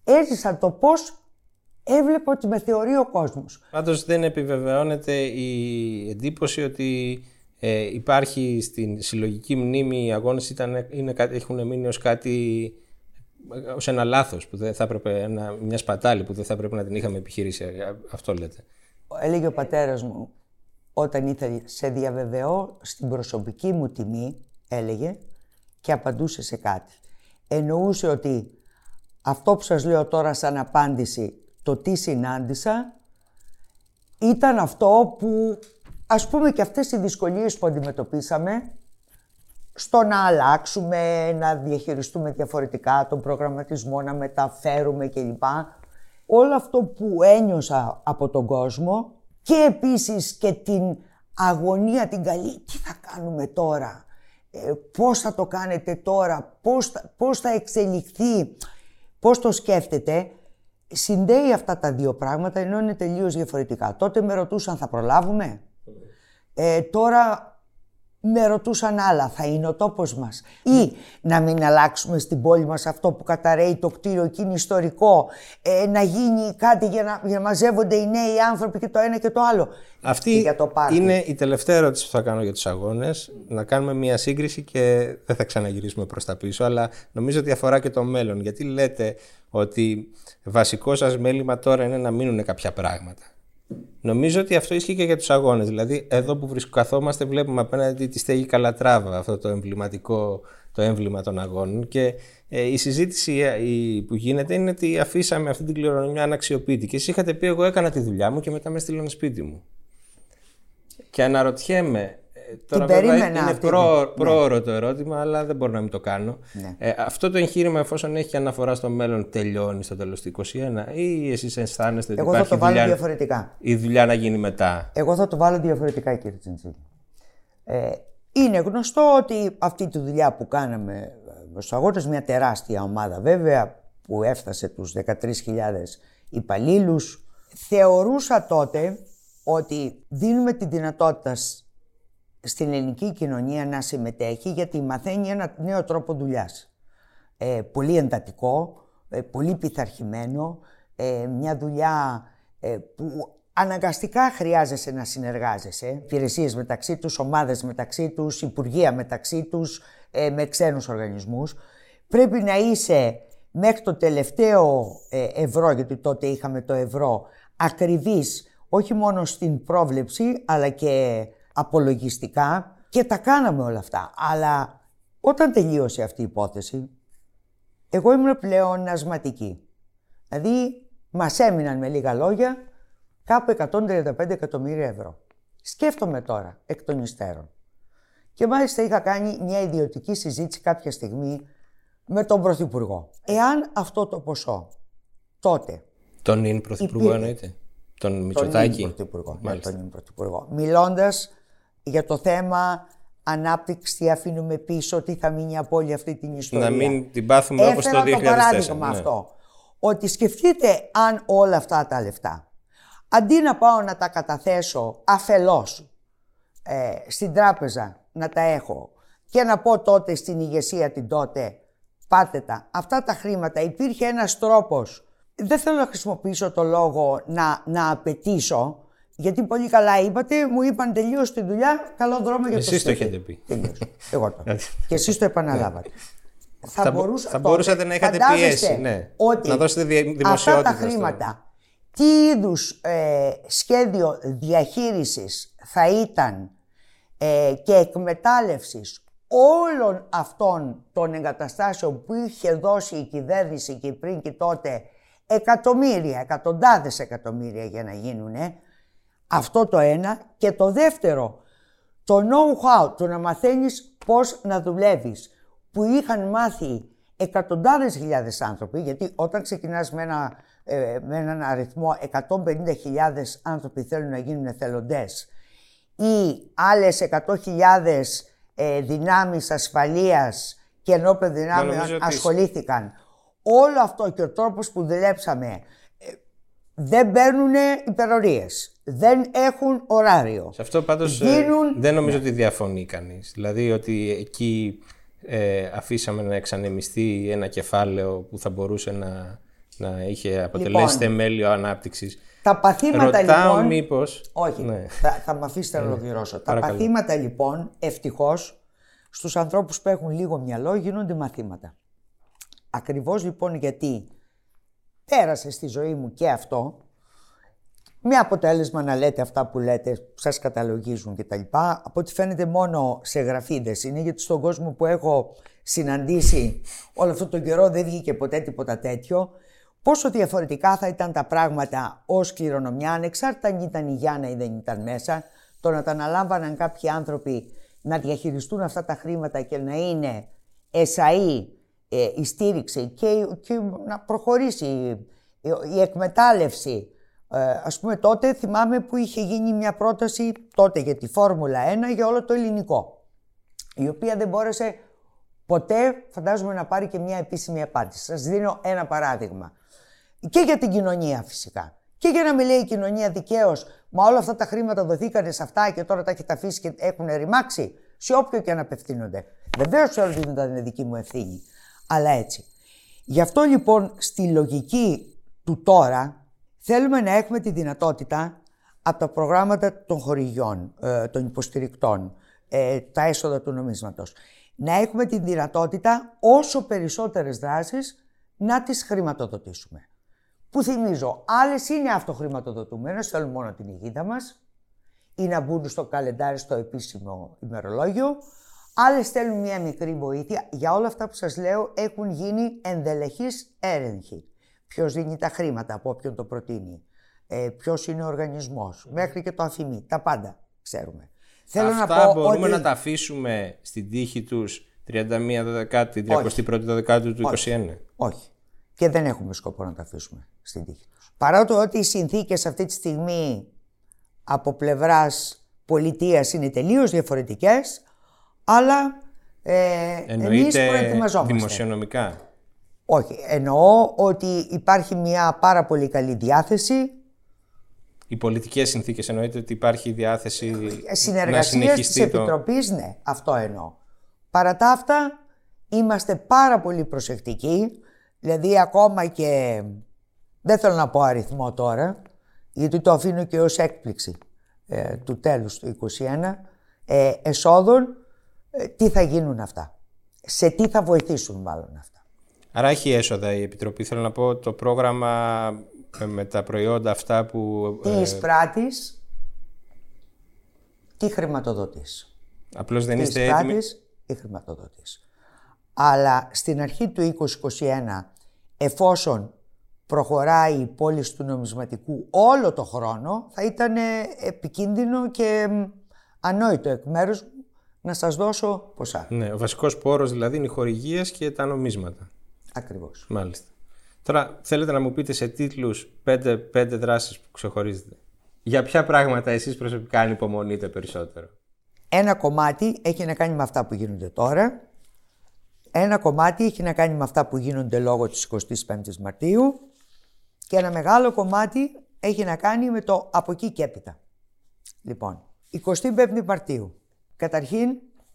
έζησα το πώς έβλεπα ότι με θεωρεί ο κόσμος. Πάντως δεν επιβεβαιώνεται η εντύπωση ότι ε, υπάρχει στην συλλογική μνήμη οι αγώνες ήταν, είναι, έχουν μείνει ως κάτι ως ένα λάθος που δεν θα έπρεπε, ένα, μια σπατάλη που δεν θα έπρεπε να την είχαμε επιχειρήσει. Αυτό λέτε. Έλεγε ο πατέρας μου όταν ήθελε σε διαβεβαιώ στην προσωπική μου τιμή, έλεγε, και απαντούσε σε κάτι. Εννοούσε ότι αυτό που σας λέω τώρα σαν απάντηση, το τι συνάντησα, ήταν αυτό που, ας πούμε και αυτές οι δυσκολίες που αντιμετωπίσαμε, στο να αλλάξουμε, να διαχειριστούμε διαφορετικά τον προγραμματισμό, να μεταφέρουμε κλπ. Όλο αυτό που ένιωσα από τον κόσμο και επίσης και την αγωνία την καλή, τι θα κάνουμε τώρα, ε, πώς θα το κάνετε τώρα, πώς, πώς θα εξελιχθεί, πώς το σκέφτεται, συνδέει αυτά τα δύο πράγματα ενώ είναι τελείως διαφορετικά. Τότε με ρωτούσαν θα προλάβουμε; Ε, τώρα με ρωτούσαν άλλα, θα είναι ο τόπος μας. Ή να μην αλλάξουμε στην πόλη μας αυτό που καταραίει το κτίριο και είναι ιστορικό, ε, να γίνει κάτι για να, για μαζεύονται οι νέοι άνθρωποι και το ένα και το άλλο. Αυτή για το είναι η τελευταία ερώτηση που θα κάνω για τους αγώνες. Να κάνουμε μια σύγκριση και δεν θα ξαναγυρίσουμε προς τα πίσω, αλλά νομίζω ότι αφορά και το μέλλον. Γιατί λέτε ότι βασικό σας μέλημα τώρα είναι να μείνουν κάποια πράγματα. Νομίζω ότι αυτό ισχύει και για τους αγώνες. Δηλαδή, εδώ που βρισκόμαστε, βλέπουμε απέναντι τη στέγη Καλατράβα, αυτό το εμβληματικό το έμβλημα των αγώνων. Και ε, η συζήτηση ε, που γίνεται είναι ότι αφήσαμε αυτή την κληρονομιά αναξιοποιητή. Και εσείς είχατε πει: Εγώ έκανα τη δουλειά μου και μετά με στείλανε σπίτι μου. Και αναρωτιέμαι, Τώρα την βέβαια είναι προ, ναι. πρόωρο το ερώτημα, αλλά δεν μπορώ να μην το κάνω. Ναι. Ε, αυτό το εγχείρημα, εφόσον έχει και αναφορά στο μέλλον, τελειώνει στο τέλος του 2021 ή εσείς αισθάνεστε ότι Εγώ υπάρχει θα το βάλω δουλειά, διαφορετικά. η δουλειά να γίνει μετά; Εγώ θα το βάλω διαφορετικά, κύριε Τσιντσίλη. Ε, είναι γνωστό ότι αυτή τη δουλειά που κάναμε στου αγώνε, μια τεράστια ομάδα βέβαια, που έφτασε τους 13.000 υπαλλήλους, θεωρούσα τότε ότι δίνουμε τη δυνατότητα στην ελληνική κοινωνία να συμμετέχει γιατί μαθαίνει ένα νέο τρόπο δουλειάς. Ε, πολύ εντατικό, ε, πολύ πειθαρχημένο, ε, μια δουλειά ε, που αναγκαστικά χρειάζεσαι να συνεργάζεσαι. Υπηρεσίες μεταξύ τους, ομάδες μεταξύ τους, υπουργεία μεταξύ τους, με ξένους οργανισμούς. Πρέπει να είσαι μέχρι το τελευταίο ευρώ, γιατί τότε είχαμε το ευρώ, ακριβής όχι μόνο στην πρόβλεψη, αλλά και απολογιστικά και τα κάναμε όλα αυτά. Αλλά όταν τελείωσε αυτή η υπόθεση, εγώ ήμουν πλέον ασματική. Δηλαδή, μας έμειναν με λίγα λόγια κάπου 135 εκατομμύρια ευρώ. Σκέφτομαι τώρα, εκ των υστέρων. Και μάλιστα είχα κάνει μια ιδιωτική συζήτηση κάποια στιγμή με τον Πρωθυπουργό. Εάν αυτό το ποσό τότε... Τον είναι Πρωθυπουργό υπήρχε... εννοείται; Τον Μητσοτάκη; Τον Πρωθυπουργό. Ναι, τον Πρωθυπουργό. Μιλώντας για το θέμα ανάπτυξη, τι αφήνουμε πίσω, τι θα μείνει από όλη αυτή την ιστορία. Να μην την πάθουμε όπως το 2004. το παράδειγμα ναι. αυτό. Ότι σκεφτείτε αν όλα αυτά τα λεφτά, αντί να πάω να τα καταθέσω αφελώς ε, στην τράπεζα, να τα έχω και να πω τότε στην ηγεσία την τότε, πάτε τα, αυτά τα χρήματα, υπήρχε ένας τρόπος δεν θέλω να χρησιμοποιήσω το λόγο να, να απαιτήσω, γιατί πολύ καλά είπατε, μου είπαν τελείως τη δουλειά, καλό δρόμο για το Εσείς το έχετε πει. Τελείως. Εγώ το. και εσείς το επαναλάβατε. Θα, θα, μπορούσα, θα μπορούσατε να είχατε πιέσει, ναι. ότι να δώσετε δια- αυτά δημοσιότητα. τα στο- χρήματα, τι είδους ε, σχέδιο διαχείρισης θα ήταν ε, και εκμετάλλευσης όλων αυτών των εγκαταστάσεων που είχε δώσει η κυβέρνηση και πριν και τότε εκατομμύρια, εκατοντάδες εκατομμύρια για να γίνουν. Αυτό το ένα. Και το δεύτερο, το know-how, το να μαθαίνεις πώς να δουλεύεις, που είχαν μάθει εκατοντάδες χιλιάδες άνθρωποι, γιατί όταν ξεκινάς με, ένα, ε, με έναν αριθμό 150.000 άνθρωποι θέλουν να γίνουν εθελοντές ή άλλες 100.000 ε, δυνάμεις ασφαλείας και ενώπιον δυνάμεων νομίζω ότι- ασχολήθηκαν. Όλο αυτό και ο τρόπος που δουλέψαμε ε, δεν παίρνουν υπερορίες, δεν έχουν ωράριο. Σε αυτό πάντως ε, Γίνουν- δεν νομίζω ότι διαφωνεί κανείς. Δηλαδή ότι εκεί ε, αφήσαμε να εξανεμιστεί ένα κεφάλαιο που θα μπορούσε να, να είχε αποτελέσει Λοιπόν, θεμέλιο ανάπτυξης. Τα παθήματα Ρωτάω λοιπόν... μήπως... Όχι, Ναι. θα, θα με αφήσετε να ολοκληρώσω. Τα παρακαλώ. παθήματα λοιπόν, ευτυχώς, στους ανθρώπους που έχουν λίγο μυαλό γίνονται μαθήματα. Ακριβώς λοιπόν γιατί πέρασε στη ζωή μου και αυτό, με αποτέλεσμα να λέτε αυτά που λέτε, σας καταλογίζουν κτλ. Από ό,τι φαίνεται μόνο σε γραφίδες είναι, γιατί στον κόσμο που έχω συναντήσει όλο αυτό τον καιρό δεν βγήκε ποτέ τίποτα τέτοιο. Πόσο διαφορετικά θα ήταν τα πράγματα ως κληρονομιά, ανεξάρτητα αν ήταν η Γιάννα ή δεν ήταν μέσα, το να τα αναλάμβαναν κάποιοι άνθρωποι να διαχειριστούν αυτά τα χρήματα και να είναι εσαΐ ε, η στήριξη και, και να προχωρήσει η, η εκμετάλλευση. Ε, ας πούμε τότε θυμάμαι που είχε γίνει μια πρόταση τότε για τη Φόρμουλα 1 για όλο το ελληνικό η οποία δεν μπόρεσε ποτέ φαντάζομαι να πάρει και μια επίσημη απάντηση. Σας δίνω ένα παράδειγμα. Και για την κοινωνία φυσικά. Και για να μην λέει η κοινωνία δικαίως, μα όλα αυτά τα χρήματα δοθήκανε σε αυτά και τώρα τα έχετε αφήσει και έχουν ρημάξει. Σε όποιο και αν απευθύνονται. Βεβαίως ξέρω ότι δεν είναι δική μου ευθύνη. Αλλά έτσι. Γι' αυτό λοιπόν στη λογική του τώρα θέλουμε να έχουμε τη δυνατότητα από τα προγράμματα των χορηγιών, ε, των υποστηρικτών, ε, τα έσοδα του νομίσματος, να έχουμε τη δυνατότητα όσο περισσότερες δράσεις να τις χρηματοδοτήσουμε. Που θυμίζω, άλλες είναι αυτοχρηματοδοτούμενες, θέλουν μόνο την ηγίδα μας ή να μπουν στο καλεντάρι στο επίσημο ημερολόγιο. Άλλε θέλουν μια μικρή βοήθεια. Για όλα αυτά που σας λέω έχουν γίνει ενδελεχείς έλεγχοι. Ποιος δίνει τα χρήματα, από όποιον το προτείνει. Ε, ποιος είναι ο οργανισμός, μέχρι και το αφημί. Τα πάντα ξέρουμε. Θέλω Αυτά να πω μπορούμε ότι... να τα αφήσουμε στην τύχη τους 31 Δεκάτη, 31 Δεκάτου του 2021. Όχι. Και δεν έχουμε σκοπό να τα αφήσουμε στην τύχη τους. Παρά το ότι οι συνθήκες αυτή τη στιγμή από πλευράς πολιτείας είναι τελείως διαφορετικές, αλλά ε, εμείς Εννοείται προετοιμαζόμαστε. δημοσιονομικά. Όχι, εννοώ ότι υπάρχει μια πάρα πολύ καλή διάθεση, Οι πολιτικές συνθήκες εννοείται ότι υπάρχει διάθεση να συνεργασία της συνεχιστεί το... Επιτροπής, ναι, αυτό εννοώ. Παρά τα αυτά, είμαστε πάρα πολύ προσεκτικοί, δηλαδή ακόμα και, δεν θέλω να πω αριθμό τώρα, γιατί το αφήνω και ως έκπληξη ε, του τέλους του 2021, ε, εσόδων, ε, τι θα γίνουν αυτά; Σε τι θα βοηθήσουν μάλλον αυτά; Άρα έχει έσοδα η Επιτροπή. Θέλω να πω το πρόγραμμα ε, με τα προϊόντα αυτά που Τι ε, εισπράττεις, τι χρηματοδοτείς; απλώς δεν Τι είστε έτοιμοι; εισπράττεις, τι χρηματοδοτείς; Αλλά στην αρχή του 2021, εφόσον προχωράει η πώληση του νομισματικού όλο το χρόνο, θα ήταν επικίνδυνο και μ, ανόητο εκ μέρους μου να σας δώσω ποσά. Ναι, ο βασικός πόρος δηλαδή είναι οι χορηγίες και τα νομίσματα. Ακριβώς. Μάλιστα. Τώρα θέλετε να μου πείτε σε τίτλους πέντε, πέντε δράσεις που ξεχωρίζετε. Για ποια πράγματα εσείς προσωπικά ανυπομονείτε περισσότερο; Ένα κομμάτι έχει να κάνει με αυτά που γίνονται τώρα. Ένα κομμάτι έχει να κάνει με αυτά που γίνονται λόγω της 25ης Μαρτίου. Και ένα μεγάλο κομμάτι έχει να κάνει με το από εκεί και έπειτα. Λοιπόν, 25η Μαρτίου. Καταρχήν,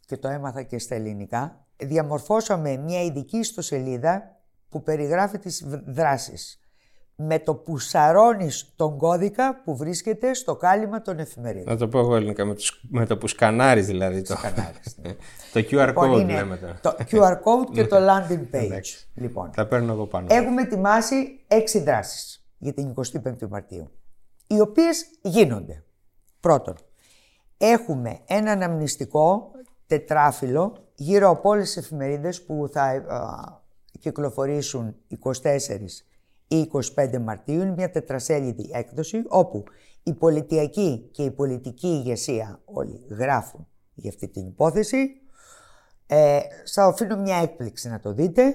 και το έμαθα και στα ελληνικά, διαμορφώσαμε μια ειδική ιστοσελίδα που περιγράφει τις β- δράσεις. με το που σαρώνεις τον κώδικα που βρίσκεται στο κάλυμα των εφημερίδων. Να το πω εγώ ελληνικά, με το, με το που σκανάρεις δηλαδή. Το, Σκανάρεις, ναι. το QR Λοιπόν, code είναι λέμε τώρα. Το QR code και το landing page. Εντάξει. Λοιπόν, Τα παίρνω εγώ πάνω. έχουμε ετοιμάσει έξι δράσεις για την 25η Μαρτίου, οι οποίες γίνονται. Πρώτον, έχουμε ένα αναμνηστικό τετράφυλλο γύρω από όλες τις εφημερίδες που θα α, κυκλοφορήσουν 24 ή 25 Μαρτίου. Είναι μια τετρασέλιδη έκδοση όπου η πολιτιακή και η πολιτική ηγεσία όλοι γράφουν για αυτή την υπόθεση. Ε, σας αφήνω μια έκπληξη να το δείτε.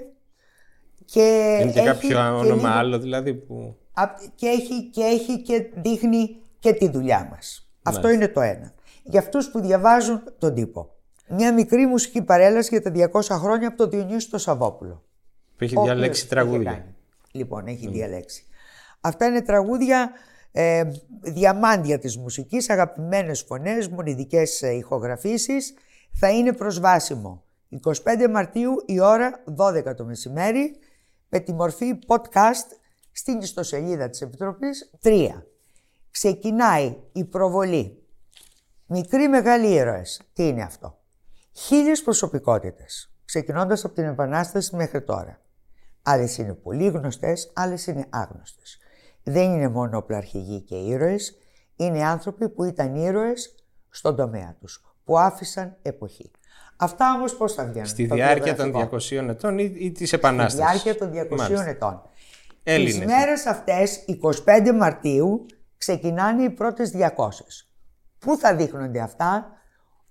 Και Είναι και έχει κάποιο και όνομα λίγο- άλλο δηλαδή που... Απ- και έχει, και έχει και δείχνει και τη δουλειά μας. Αυτό είναι το ένα. Για αυτούς που διαβάζουν τον τύπο. Μια μικρή μουσική παρέλαση για τα 200 χρόνια από το Διονύσιο το Σαββόπουλο. που έχει Ο διαλέξει οποίος είχε τραγούδια. κάνει. Λοιπόν, έχει διαλέξει. Αυτά είναι τραγούδια ε, διαμάντια της μουσικής, αγαπημένες φωνές, μονιδικές ε, ηχογραφήσεις. Θα είναι προσβάσιμο 25 Μαρτίου η ώρα 12 το μεσημέρι με τη μορφή podcast στην ιστοσελίδα της Επιτροπής 3. Ξεκινάει η προβολή. Μικροί μεγάλοι ήρωες. Τι είναι αυτό; Χίλιες προσωπικότητες, ξεκινώντας από την Επανάσταση μέχρι τώρα. Άλλες είναι πολύ γνωστές, άλλες είναι άγνωστες. Δεν είναι μόνο οπλαρχηγοί και ήρωες, είναι άνθρωποι που ήταν ήρωες στον τομέα τους, που άφησαν εποχή. Αυτά όμως πώς θα βγαίνουν; Στη το διάρκεια των βιογραφικό. 200 ετών ή, ή της Στη Επανάστασης; διάρκεια των 200 Μάλιστα. ετών. Έλληνες. Τις μέρες αυτές, 25 Μαρτίου, ξεκινάνε οι πρώτες 200. Πού θα δείχνονται αυτά;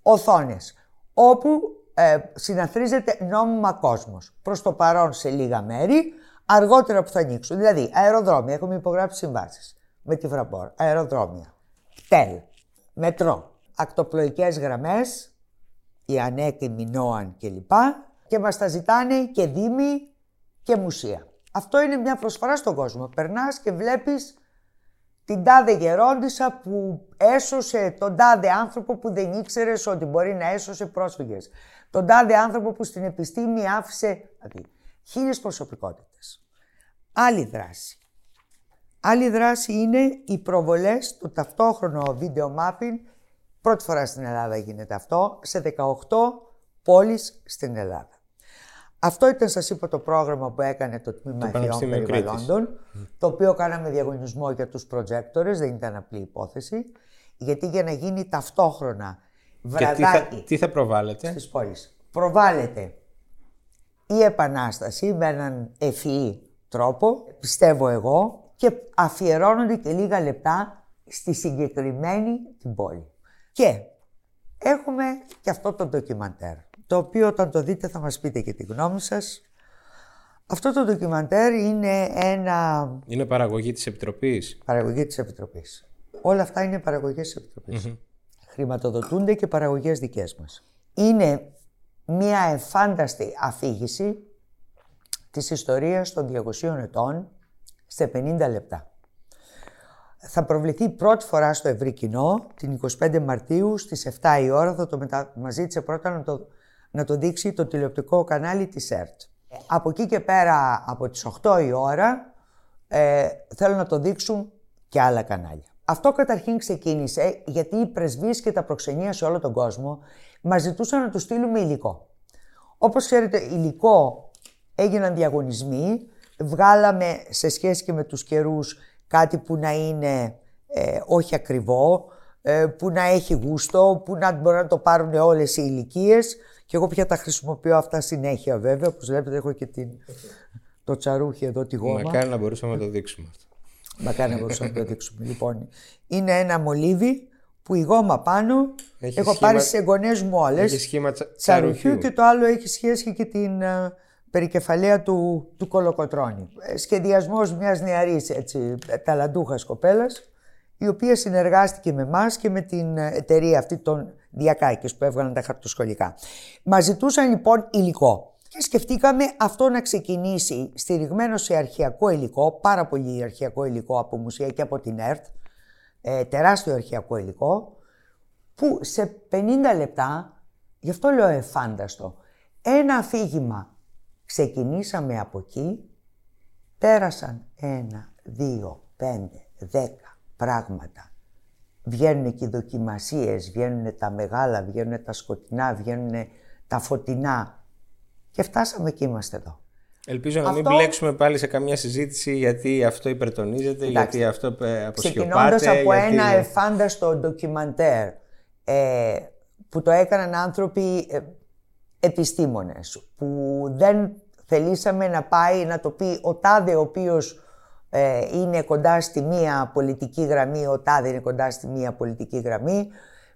Οθόνες, όπου ε, συναθρίζεται νόμιμα κόσμος. Προς το παρόν σε λίγα μέρη, αργότερα που θα ανοίξουν. Δηλαδή, αεροδρόμια, έχουμε υπογράψει συμβάσεις με τη Φραμπόρ, αεροδρόμια, ΤΕΛ, μετρό, ακτοπλοϊκές γραμμές, η ΑΝΕΚ, η Μινόαν κλπ. Και μας τα ζητάνε και δήμοι και μουσεία. Αυτό είναι μια προσφορά στον κόσμο. Περνάς και βλέπεις την τάδε γερόντισα που έσωσε τον τάδε άνθρωπο που δεν ήξερες ότι μπορεί να έσωσε πρόσφυγες. Τον τάδε άνθρωπο που στην επιστήμη άφησε... Δηλαδή, χίλιες προσωπικότητες. Άλλη δράση. Άλλη δράση είναι οι προβολές, το ταυτόχρονο βίντεο mapping. Πρώτη φορά στην Ελλάδα γίνεται αυτό, σε 18 πόλεις στην Ελλάδα. Αυτό ήταν, σας είπα, το πρόγραμμα που έκανε το Τμήμα Ευθειών Πανεπιστήμιο Κρήτης. Περιβαλλόντων, το οποίο κάναμε διαγωνισμό για τους projectors, δεν ήταν απλή υπόθεση, γιατί για να γίνει ταυτόχρονα Και τι θα, βραδάκι τι θα προβάλλετε. στις πόλεις. Προβάλλεται η Επανάσταση με έναν ευφυή τρόπο, πιστεύω εγώ, και αφιερώνονται και λίγα λεπτά στη συγκεκριμένη την πόλη. Και έχουμε και αυτό το ντοκιμαντέρ, το οποίο όταν το δείτε θα μας πείτε και τη γνώμη σας. Αυτό το ντοκιμαντέρ είναι ένα Είναι παραγωγή της Επιτροπής. παραγωγή της Επιτροπής. Όλα αυτά είναι παραγωγές της επιτροπης Χρηματοδοτούνται και παραγωγές δικές μας. Είναι μια εφάνταστη αφήγηση της ιστορίας των 200 ετών σε 50 λεπτά. Θα προβληθεί πρώτη φορά στο ευρύ κοινό την 25 Μαρτίου στις 7 η ώρα. Θα το μετα... Μας ζήτησε πρώτα να το, να το δείξει το τηλεοπτικό κανάλι της ΕΡΤ. Από εκεί και πέρα από τις 8 η ώρα ε, θέλω να το δείξουν και άλλα κανάλια. Αυτό καταρχήν ξεκίνησε γιατί οι πρεσβείες και τα προξενία σε όλο τον κόσμο μας ζητούσαν να τους στείλουμε υλικό. Όπως ξέρετε, υλικό έγιναν διαγωνισμοί, βγάλαμε σε σχέση και με τους καιρούς κάτι που να είναι ε, όχι ακριβό, ε, που να έχει γούστο, που να μπορεί να το πάρουν όλες οι ηλικίες. Και εγώ πια τα χρησιμοποιώ αυτά συνέχεια βέβαια, όπως βλέπετε έχω και την, το τσαρούχι εδώ τη γόμα. Μακάρι να μπορούσαμε να το δείξουμε αυτό. Μακάρι να μπορούσαμε να το δείξουμε. Λοιπόν, είναι ένα μολύβι που η γόμα πάνω Έχει έχω σχήμα- πάρει σε γονές μου όλες. Έχει σχήμα τσα... τσαρουχιού τσαρουχιού. και το άλλο έχει σχέση και την ε, περικεφαλαία του, του κολοκοτρώνη. Ε, σχεδιασμός μιας νεαρής έτσι, ε, ταλαντούχας κοπέλας η οποία συνεργάστηκε με εμά και με την ε, εταιρεία αυτή των Διακάκης που έβγαλαν τα χαρτοσχολικά. Μας ζητούσαν λοιπόν υλικό. Και σκεφτήκαμε αυτό να ξεκινήσει στηριγμένο σε αρχαιακό υλικό, πάρα πολύ αρχαιακό υλικό από μουσεία και από την ΕΡΤ, ε, τεράστιο αρχαιακό υλικό, που σε 50 λεπτά, γι' αυτό λέω εφάνταστο, ένα αφήγημα ξεκινήσαμε από εκεί, πέρασαν ένα, δύο, πέντε, δέκα πράγματα. Βγαίνουν εκεί οι δοκιμασίες, βγαίνουν τα μεγάλα, βγαίνουν τα σκοτεινά, βγαίνουν τα φωτεινά. Και φτάσαμε και είμαστε εδώ. Ελπίζω να μην μπλέξουμε πάλι σε καμιά συζήτηση γιατί αυτό υπερτονίζεται, γιατί αυτό ε, αποσιωπάται. Ξεκινώντας από ένα εφάνταστο ντοκιμαντέρ ε, που το έκαναν άνθρωποι ε, επιστήμονες, που δεν θελήσαμε να πάει να το πει ο τάδε ο οποίος ε, είναι κοντά στη μία πολιτική γραμμή, ο τάδε είναι κοντά στη μία πολιτική γραμμή.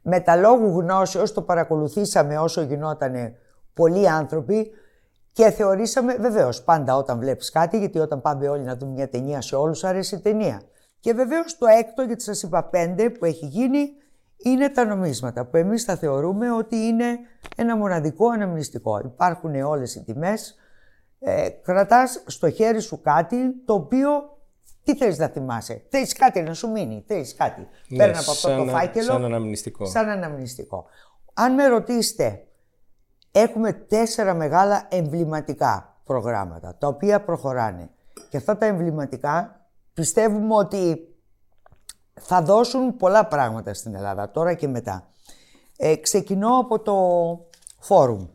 Με τα λόγου γνώσεως το παρακολουθήσαμε όσο γινόταν πολλοί άνθρωποι και θεωρήσαμε, βεβαίως, πάντα όταν βλέπεις κάτι, γιατί όταν πάμε όλοι να δούμε μια ταινία σε όλους αρέσει η ταινία. Και βεβαίως το έκτο, γιατί σας είπα πέντε που έχει γίνει, είναι τα νομίσματα, που εμείς θα θεωρούμε ότι είναι ένα μοναδικό αναμνηστικό. Υπάρχουν όλες οι τιμές, ε, κρατάς στο χέρι σου κάτι το οποίο τι θες να θυμάσαι; Θες κάτι να σου μείνει. Θες κάτι. Ναι, Παίρνει από αυτό το φάκελο. Σαν αναμνηστικό. Σαν αναμνηστικό. Αν με ρωτήσετε, έχουμε τέσσερα μεγάλα εμβληματικά προγράμματα, τα οποία προχωράνε. Και αυτά τα εμβληματικά πιστεύουμε ότι θα δώσουν πολλά πράγματα στην Ελλάδα, τώρα και μετά. Ε, ξεκινώ από το φόρουμ.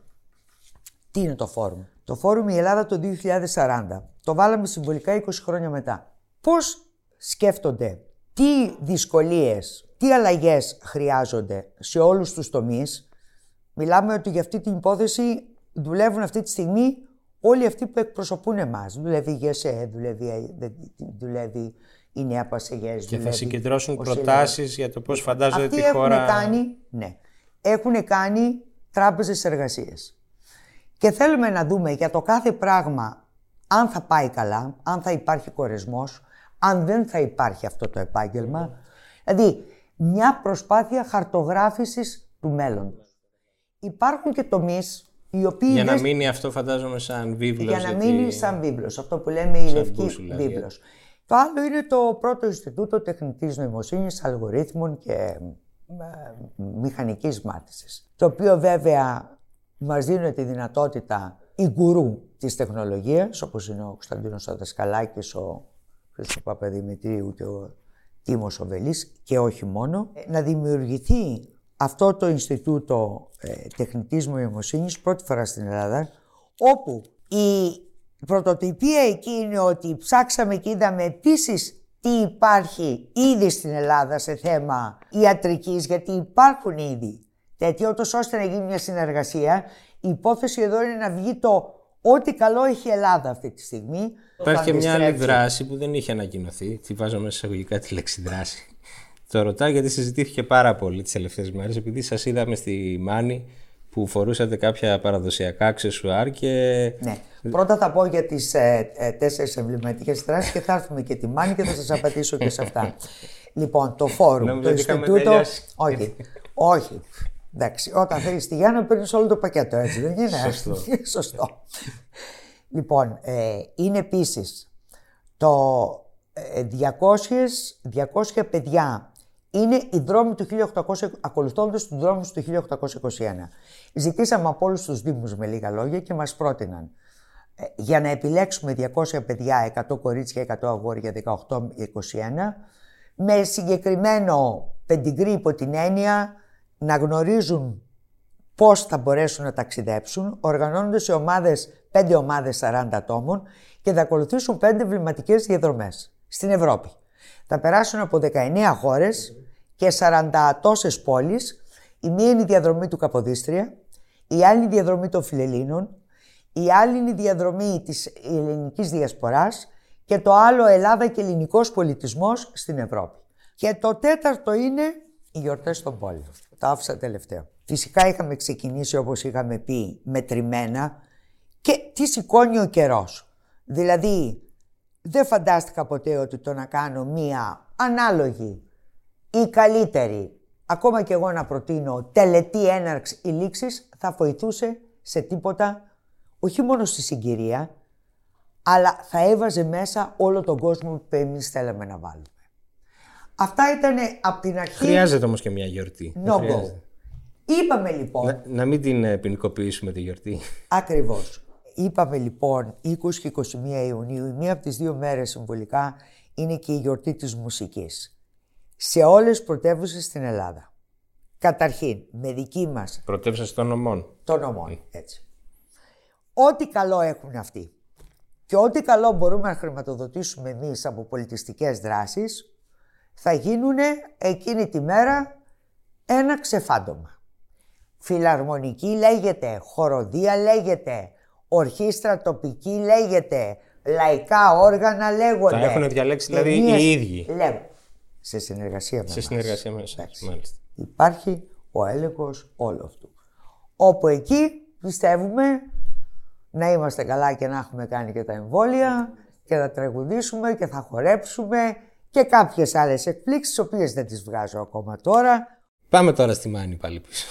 Τι είναι το φόρουμ; Το φόρουμ η Ελλάδα το 2040. Το βάλαμε συμβολικά 20 χρόνια μετά. Πώς σκέφτονται, τι δυσκολίες, τι αλλαγές χρειάζονται σε όλους τους τομείς; Μιλάμε ότι για αυτή την υπόθεση δουλεύουν αυτή τη στιγμή όλοι αυτοί που εκπροσωπούν εμάς. Δουλεύει η ΓΕΣΕ, δουλεύει, δουλεύει η Νέα Πασεγές. Και θα συγκεντρώσουν προτάσεις για το πώς φαντάζονται τη χώρα. Έχουν κάνει, ναι, έχουν κάνει τράπεζες εργασίες. Και θέλουμε να δούμε για το κάθε πράγμα αν θα πάει καλά, αν θα υπάρχει κορεσμός, αν δεν θα υπάρχει αυτό το επάγγελμα. Δηλαδή, μια προσπάθεια χαρτογράφησης του μέλλοντος. Υπάρχουν και τομείς οι οποίοι... Για να μείνει αυτό φαντάζομαι σαν βίβλος. Για να μείνει σαν βίβλος, αυτό που λέμε η λευκή βίβλος. Το άλλο είναι το πρώτο Ινστιτούτο Τεχνητής Νοημοσύνης, Αλγορίθμων και ε, Μηχανικής Μάθησης. Το οποίο βέβαια μας δίνει τη δυνατότητα η γκουρού της τεχνολογίας, όπως είναι ο Κωνσταντίνος Αδασκαλάκης, ο Χρήστος Παπαδημητρίου και ο Τίμος Οβελής και όχι μόνο, να δημιουργηθεί αυτό το Ινστιτούτο ε, Τεχνητής Νοημοσύνης πρώτη φορά στην Ελλάδα, όπου η πρωτοτυπία εκεί είναι ότι ψάξαμε και είδαμε επίσης τι υπάρχει ήδη στην Ελλάδα σε θέμα ιατρικής, γιατί υπάρχουν ήδη τέτοιο, ώστε να γίνει μια συνεργασία. Η υπόθεση εδώ είναι να βγει το ό,τι καλό έχει η Ελλάδα αυτή τη στιγμή. Υπάρχει και μια άλλη δράση που δεν είχε ανακοινωθεί. Τη βάζω μέσα εισαγωγικά τη λέξη δράση. Το ρωτάω γιατί συζητήθηκε πάρα πολύ τις τελευταίες μέρες, επειδή σας είδαμε στη Μάνη που φορούσατε κάποια παραδοσιακά αξεσουάρ και... Ναι. Πρώτα θα πω για τις ε, ε, τέσσερις εμβληματικές δράσεις και θα έρθουμε και τη Μάνη και θα σας απαντήσω και σε αυτά. λοιπόν, το φόρουμ, το Ινστιτούτο... Όχι, όχι. Εντάξει, όταν θέλεις τη Γιάννα παίρνεις όλο το πακέτο, έτσι δεν είναι. Σωστό. Σωστό. λοιπόν, ε, είναι επίσης το 200, ε, 200 παιδιά είναι οι δρόμοι του 1800, ακολουθώντας τους δρόμους του 1821. Ζητήσαμε από όλους τους δήμους με λίγα λόγια και μας πρότειναν ε, για να επιλέξουμε 200 παιδιά, 100 κορίτσια, 100 αγόρια, 18-21, με συγκεκριμένο πεντιγκρί υπό την έννοια να γνωρίζουν πώς θα μπορέσουν να ταξιδέψουν, οργανώνονται σε ομάδες, 5 ομάδες 40 ατόμων και θα ακολουθήσουν 5 εμβληματικές διαδρομές στην Ευρώπη. Θα περάσουν από 19 χώρες και 40 τόσες πόλεις. Η μία είναι η διαδρομή του Καποδίστρια, η άλλη είναι η διαδρομή των Φιλελλήνων, η άλλη είναι η διαδρομή της ελληνικής διασποράς και το άλλο Ελλάδα και ελληνικός πολιτισμός στην Ευρώπη. Και το τέταρτο είναι οι γιορτές των πόλεων. Το άφησα τελευταίο. Φυσικά είχαμε ξεκινήσει όπως είχαμε πει μετρημένα και τι σηκώνει ο καιρός. Δηλαδή δεν φαντάστηκα ποτέ ότι το να κάνω μία ανάλογη ή καλύτερη, ακόμα και εγώ να προτείνω τελετή έναρξης ή λήξης, θα βοηθούσε σε τίποτα, όχι μόνο στη συγκυρία, αλλά θα έβαζε μέσα όλο τον κόσμο που εμείς θέλαμε να βάλουμε. Αυτά ήταν από την αρχή. Χρειάζεται όμως και μια γιορτή. No go. Είπαμε λοιπόν. Να, να μην την ε, ποινικοποιήσουμε τη γιορτή. Ακριβώς. Είπαμε λοιπόν 20 και 21 Ιουνίου, η μία από τις δύο μέρες συμβολικά είναι και η γιορτή της μουσικής. Σε όλες τις πρωτεύουσες στην Ελλάδα. Καταρχήν, με δική μας... Πρωτεύουσα των νομών. Των νομών, έτσι. Ό,τι καλό έχουν αυτοί και ό,τι καλό μπορούμε να χρηματοδοτήσουμε εμείς από πολιτιστικές δράσεις θα γίνουν εκείνη τη μέρα ένα ξεφάντωμα. Φιλαρμονική λέγεται, χοροδία λέγεται, ορχήστρα τοπική λέγεται, λαϊκά όργανα λέγονται. Τα έχουν διαλέξει δηλαδή οι ίδιοι. Λέγω. Σε συνεργασία με Σε συνεργασία με εσάς, μάλιστα. Υπάρχει ο έλεγχος όλο αυτού. Όπου εκεί πιστεύουμε να είμαστε καλά και να έχουμε κάνει και τα εμβόλια και θα τραγουδήσουμε και θα χορέψουμε και κάποιες άλλες εκπλήξεις, οποίες δεν τις βγάζω ακόμα τώρα. Πάμε τώρα στη Μάνη πάλι πίσω.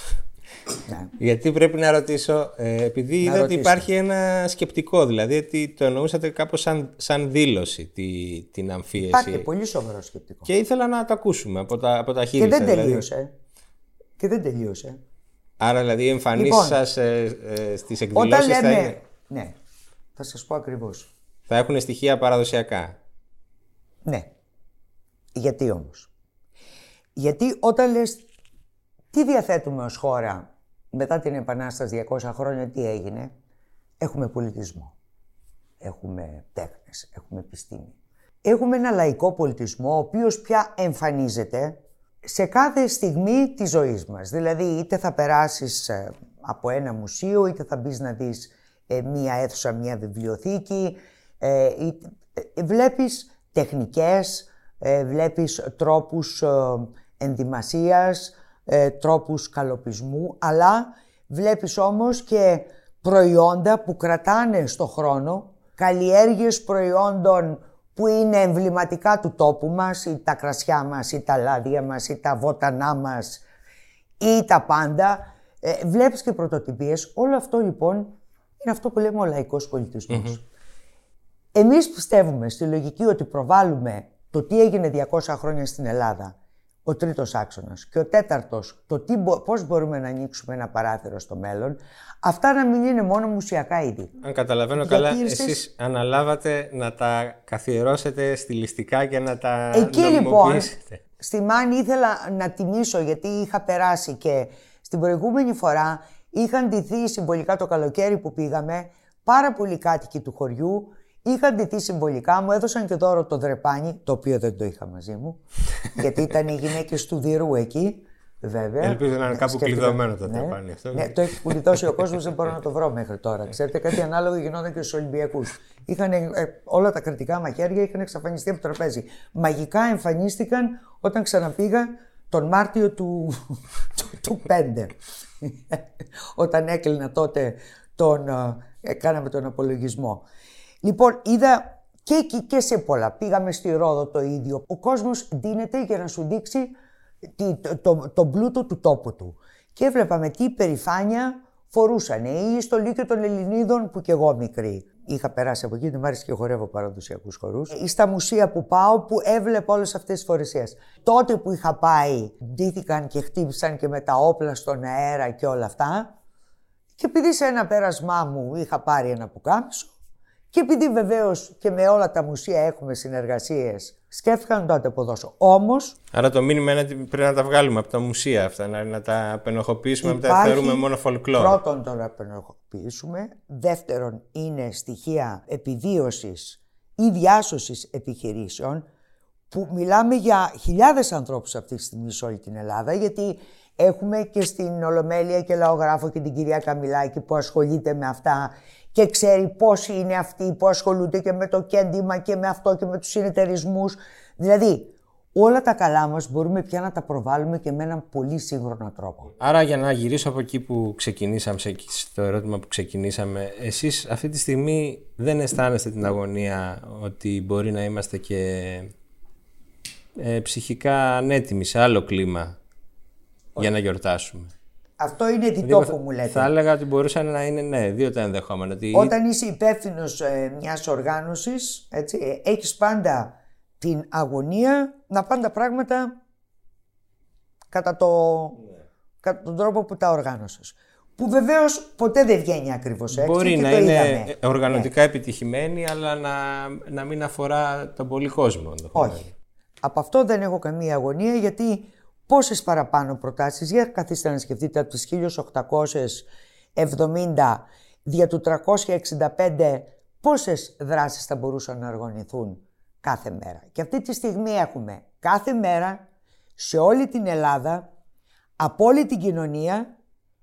Ναι. Γιατί πρέπει να ρωτήσω, ε, επειδή είδα ότι υπάρχει ένα σκεπτικό, δηλαδή ότι το εννοούσατε κάπως σαν, σαν δήλωση τη, την αμφίεση. Υπάρχει πολύ σοβαρό σκεπτικό. Και ήθελα να το ακούσουμε από τα, από τα χείλη Και δεν δηλαδή. τελείωσε. Και δεν τελείωσε. Άρα δηλαδή οι εμφανίσεις λοιπόν, σας ε, ε, στις εκδηλώσεις όταν λέμε, θα είναι... Ναι, θα σας πω ακριβώς. Θα έχουν στοιχεία παραδοσιακά. Ναι. Γιατί όμως; Γιατί όταν λες τι διαθέτουμε ως χώρα μετά την Επανάσταση 200 χρόνια, τι έγινε; Έχουμε πολιτισμό. Έχουμε τέχνες, έχουμε επιστήμη. Έχουμε ένα λαϊκό πολιτισμό, ο οποίος πια εμφανίζεται σε κάθε στιγμή της ζωής μας. Δηλαδή, είτε θα περάσεις ε, από ένα μουσείο, είτε θα μπεις να δεις ε, μία αίθουσα, μία βιβλιοθήκη. Ε, βλέπεις τεχνικές, βλέπεις τρόπους ενδυμασίας, τρόπους καλοπισμού, αλλά βλέπεις όμως και προϊόντα που κρατάνε στο χρόνο, καλλιέργειες προϊόντων που είναι εμβληματικά του τόπου μας, ή τα κρασιά μας, ή τα λάδια μας, ή τα βότανά μας, ή τα πάντα. Ε, βλέπεις και πρωτοτυπίες. Όλο αυτό λοιπόν είναι αυτό που λέμε ο λαϊκός πολιτισμός. Εμείς πιστεύουμε στη λογική ότι προβάλλουμε το τι έγινε 200 χρόνια στην Ελλάδα ο τρίτος άξονας και ο τέταρτος, το τι, πώς μπορούμε να ανοίξουμε ένα παράθυρο στο μέλλον, αυτά να μην είναι μόνο μουσιακά είδη. Αν καταλαβαίνω καλά, εσείς αναλάβατε να τα καθιερώσετε στιλιστικά και να τα Εκεί λοιπόν, στη Μάνη ήθελα να τιμήσω γιατί είχα περάσει και στην προηγούμενη φορά είχαν ντυθεί συμβολικά το καλοκαίρι που πήγαμε πάρα πολλοί κάτοικοι του χωριού Είχα ντυθεί συμβολικά, μου έδωσαν και δώρο το δρεπάνι, το οποίο δεν το είχα μαζί μου, γιατί ήταν οι γυναίκες του Διρού εκεί. Βέβαια. Ελπίζω να είναι κάπου κλειδωμένο το ναι. αυτό. Ναι, το έχει πουλητώσει ο κόσμος, δεν μπορώ να το βρω μέχρι τώρα. Ξέρετε, κάτι ανάλογο γινόταν και στους Ολυμπιακούς. ε, όλα τα κρατικά μαχαίρια είχαν εξαφανιστεί από το τραπέζι. Μαγικά εμφανίστηκαν όταν ξαναπήγα τον Μάρτιο του, του, του 5. όταν έκλεινα τότε τον, ε, κάναμε τον απολογισμό. Λοιπόν, είδα και εκεί και σε πολλά. Πήγαμε στη Ρόδο το ίδιο. Ο κόσμος δίνεται για να σου δείξει το, το, το πλούτο του τόπου του. Και έβλεπα με τι υπερηφάνεια φορούσαν ή στο Λύκειο των Ελληνίδων που κι εγώ μικρή. Είχα περάσει από εκεί, δεν μου άρεσε και χορεύω παραδοσιακούς χορούς. Ή στα μουσεία που πάω που έβλεπα όλες αυτές τις φορεσίες. Τότε που είχα πάει, ντύθηκαν και χτύπησαν και με τα όπλα στον αέρα και όλα αυτά. Και επειδή σε ένα πέρασμά μου είχα πάρει ένα πουκάμισο, και επειδή βεβαίως και με όλα τα μουσεία έχουμε συνεργασίες, σκέφτηκαν να το ανταποδώσω. Όμως. Άρα το μήνυμα είναι ότι πρέπει να τα βγάλουμε από τα μουσεία αυτά, να, να τα απενοχοποιήσουμε, να τα θεωρούμε μόνο folklore. Πρώτον, το να απενοχοποιήσουμε. Δεύτερον, είναι στοιχεία επιβίωσης ή διάσωσης επιχειρήσεων που μιλάμε για χιλιάδες ανθρώπους αυτή τη στιγμή σε όλη την Ελλάδα γιατί έχουμε και στην Ολομέλεια και Λαογράφο και την κυρία Καμιλάκη που ασχολείται με αυτά και ξέρει πόσοι είναι αυτοί που ασχολούνται και με το κέντημα και με αυτό και με τους συνεταιρισμούς. Δηλαδή, όλα τα καλά μας μπορούμε πια να τα προβάλλουμε και με έναν πολύ σύγχρονο τρόπο. Άρα για να γυρίσω από εκεί που ξεκινήσαμε, στο ερώτημα που ξεκινήσαμε, εσείς αυτή τη στιγμή δεν αισθάνεστε την αγωνία ότι μπορεί να είμαστε και ε, ψυχικά ανέτοιμοι σε άλλο κλίμα για να γιορτάσουμε; Αυτό είναι διτό που μου λέτε. Θα έλεγα ότι μπορούσαν να είναι ναι, δύο τα ενδεχόμενα. Ότι... Όταν είσαι υπεύθυνος ε, μιας οργάνωσης, έχεις πάντα την αγωνία να πάνε τα πράγματα κατά, το, κατά τον τρόπο που τα οργάνωσες. που βεβαίως ποτέ δεν βγαίνει ακριβώς έτσι. Μπορεί και να το είναι είδαμε. οργανωτικά επιτυχημένη, αλλά να, να μην αφορά τον πολύ κόσμο. ενδεχομένως. Όχι. Από αυτό δεν έχω καμία αγωνία γιατί πόσες παραπάνω προτάσεις, για καθίστε να σκεφτείτε από τις 1870 δια του 365 πόσες δράσεις θα μπορούσαν να οργανωθούν κάθε μέρα. Και αυτή τη στιγμή έχουμε κάθε μέρα σε όλη την Ελλάδα, από όλη την κοινωνία,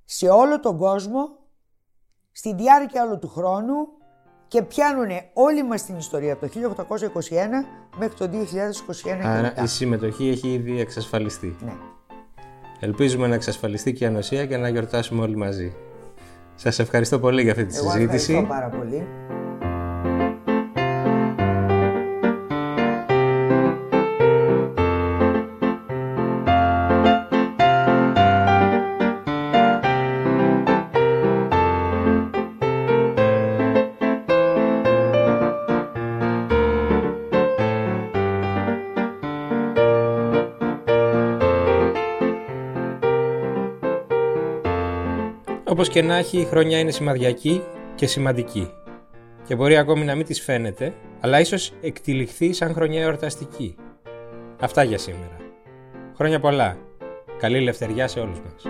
σε όλο τον κόσμο, στη διάρκεια όλου του χρόνου και πιάνουν όλη μας την ιστορία από το 1821 μέχρι το 2021 και Άρα μετά. η συμμετοχή έχει ήδη εξασφαλιστεί. Ναι. Ελπίζουμε να εξασφαλιστεί και η ανοσία και να γιορτάσουμε όλοι μαζί. Σας ευχαριστώ πολύ για αυτή τη Εγώ συζήτηση. ευχαριστώ πάρα πολύ. Όπως και να έχει, η χρονιά είναι σημαδιακή και σημαντική. Και μπορεί ακόμη να μην της φαίνεται, αλλά ίσως εκτυλιχθεί σαν χρονιά εορταστική. Αυτά για σήμερα. Χρόνια πολλά. Καλή ελευθεριά σε όλους μας.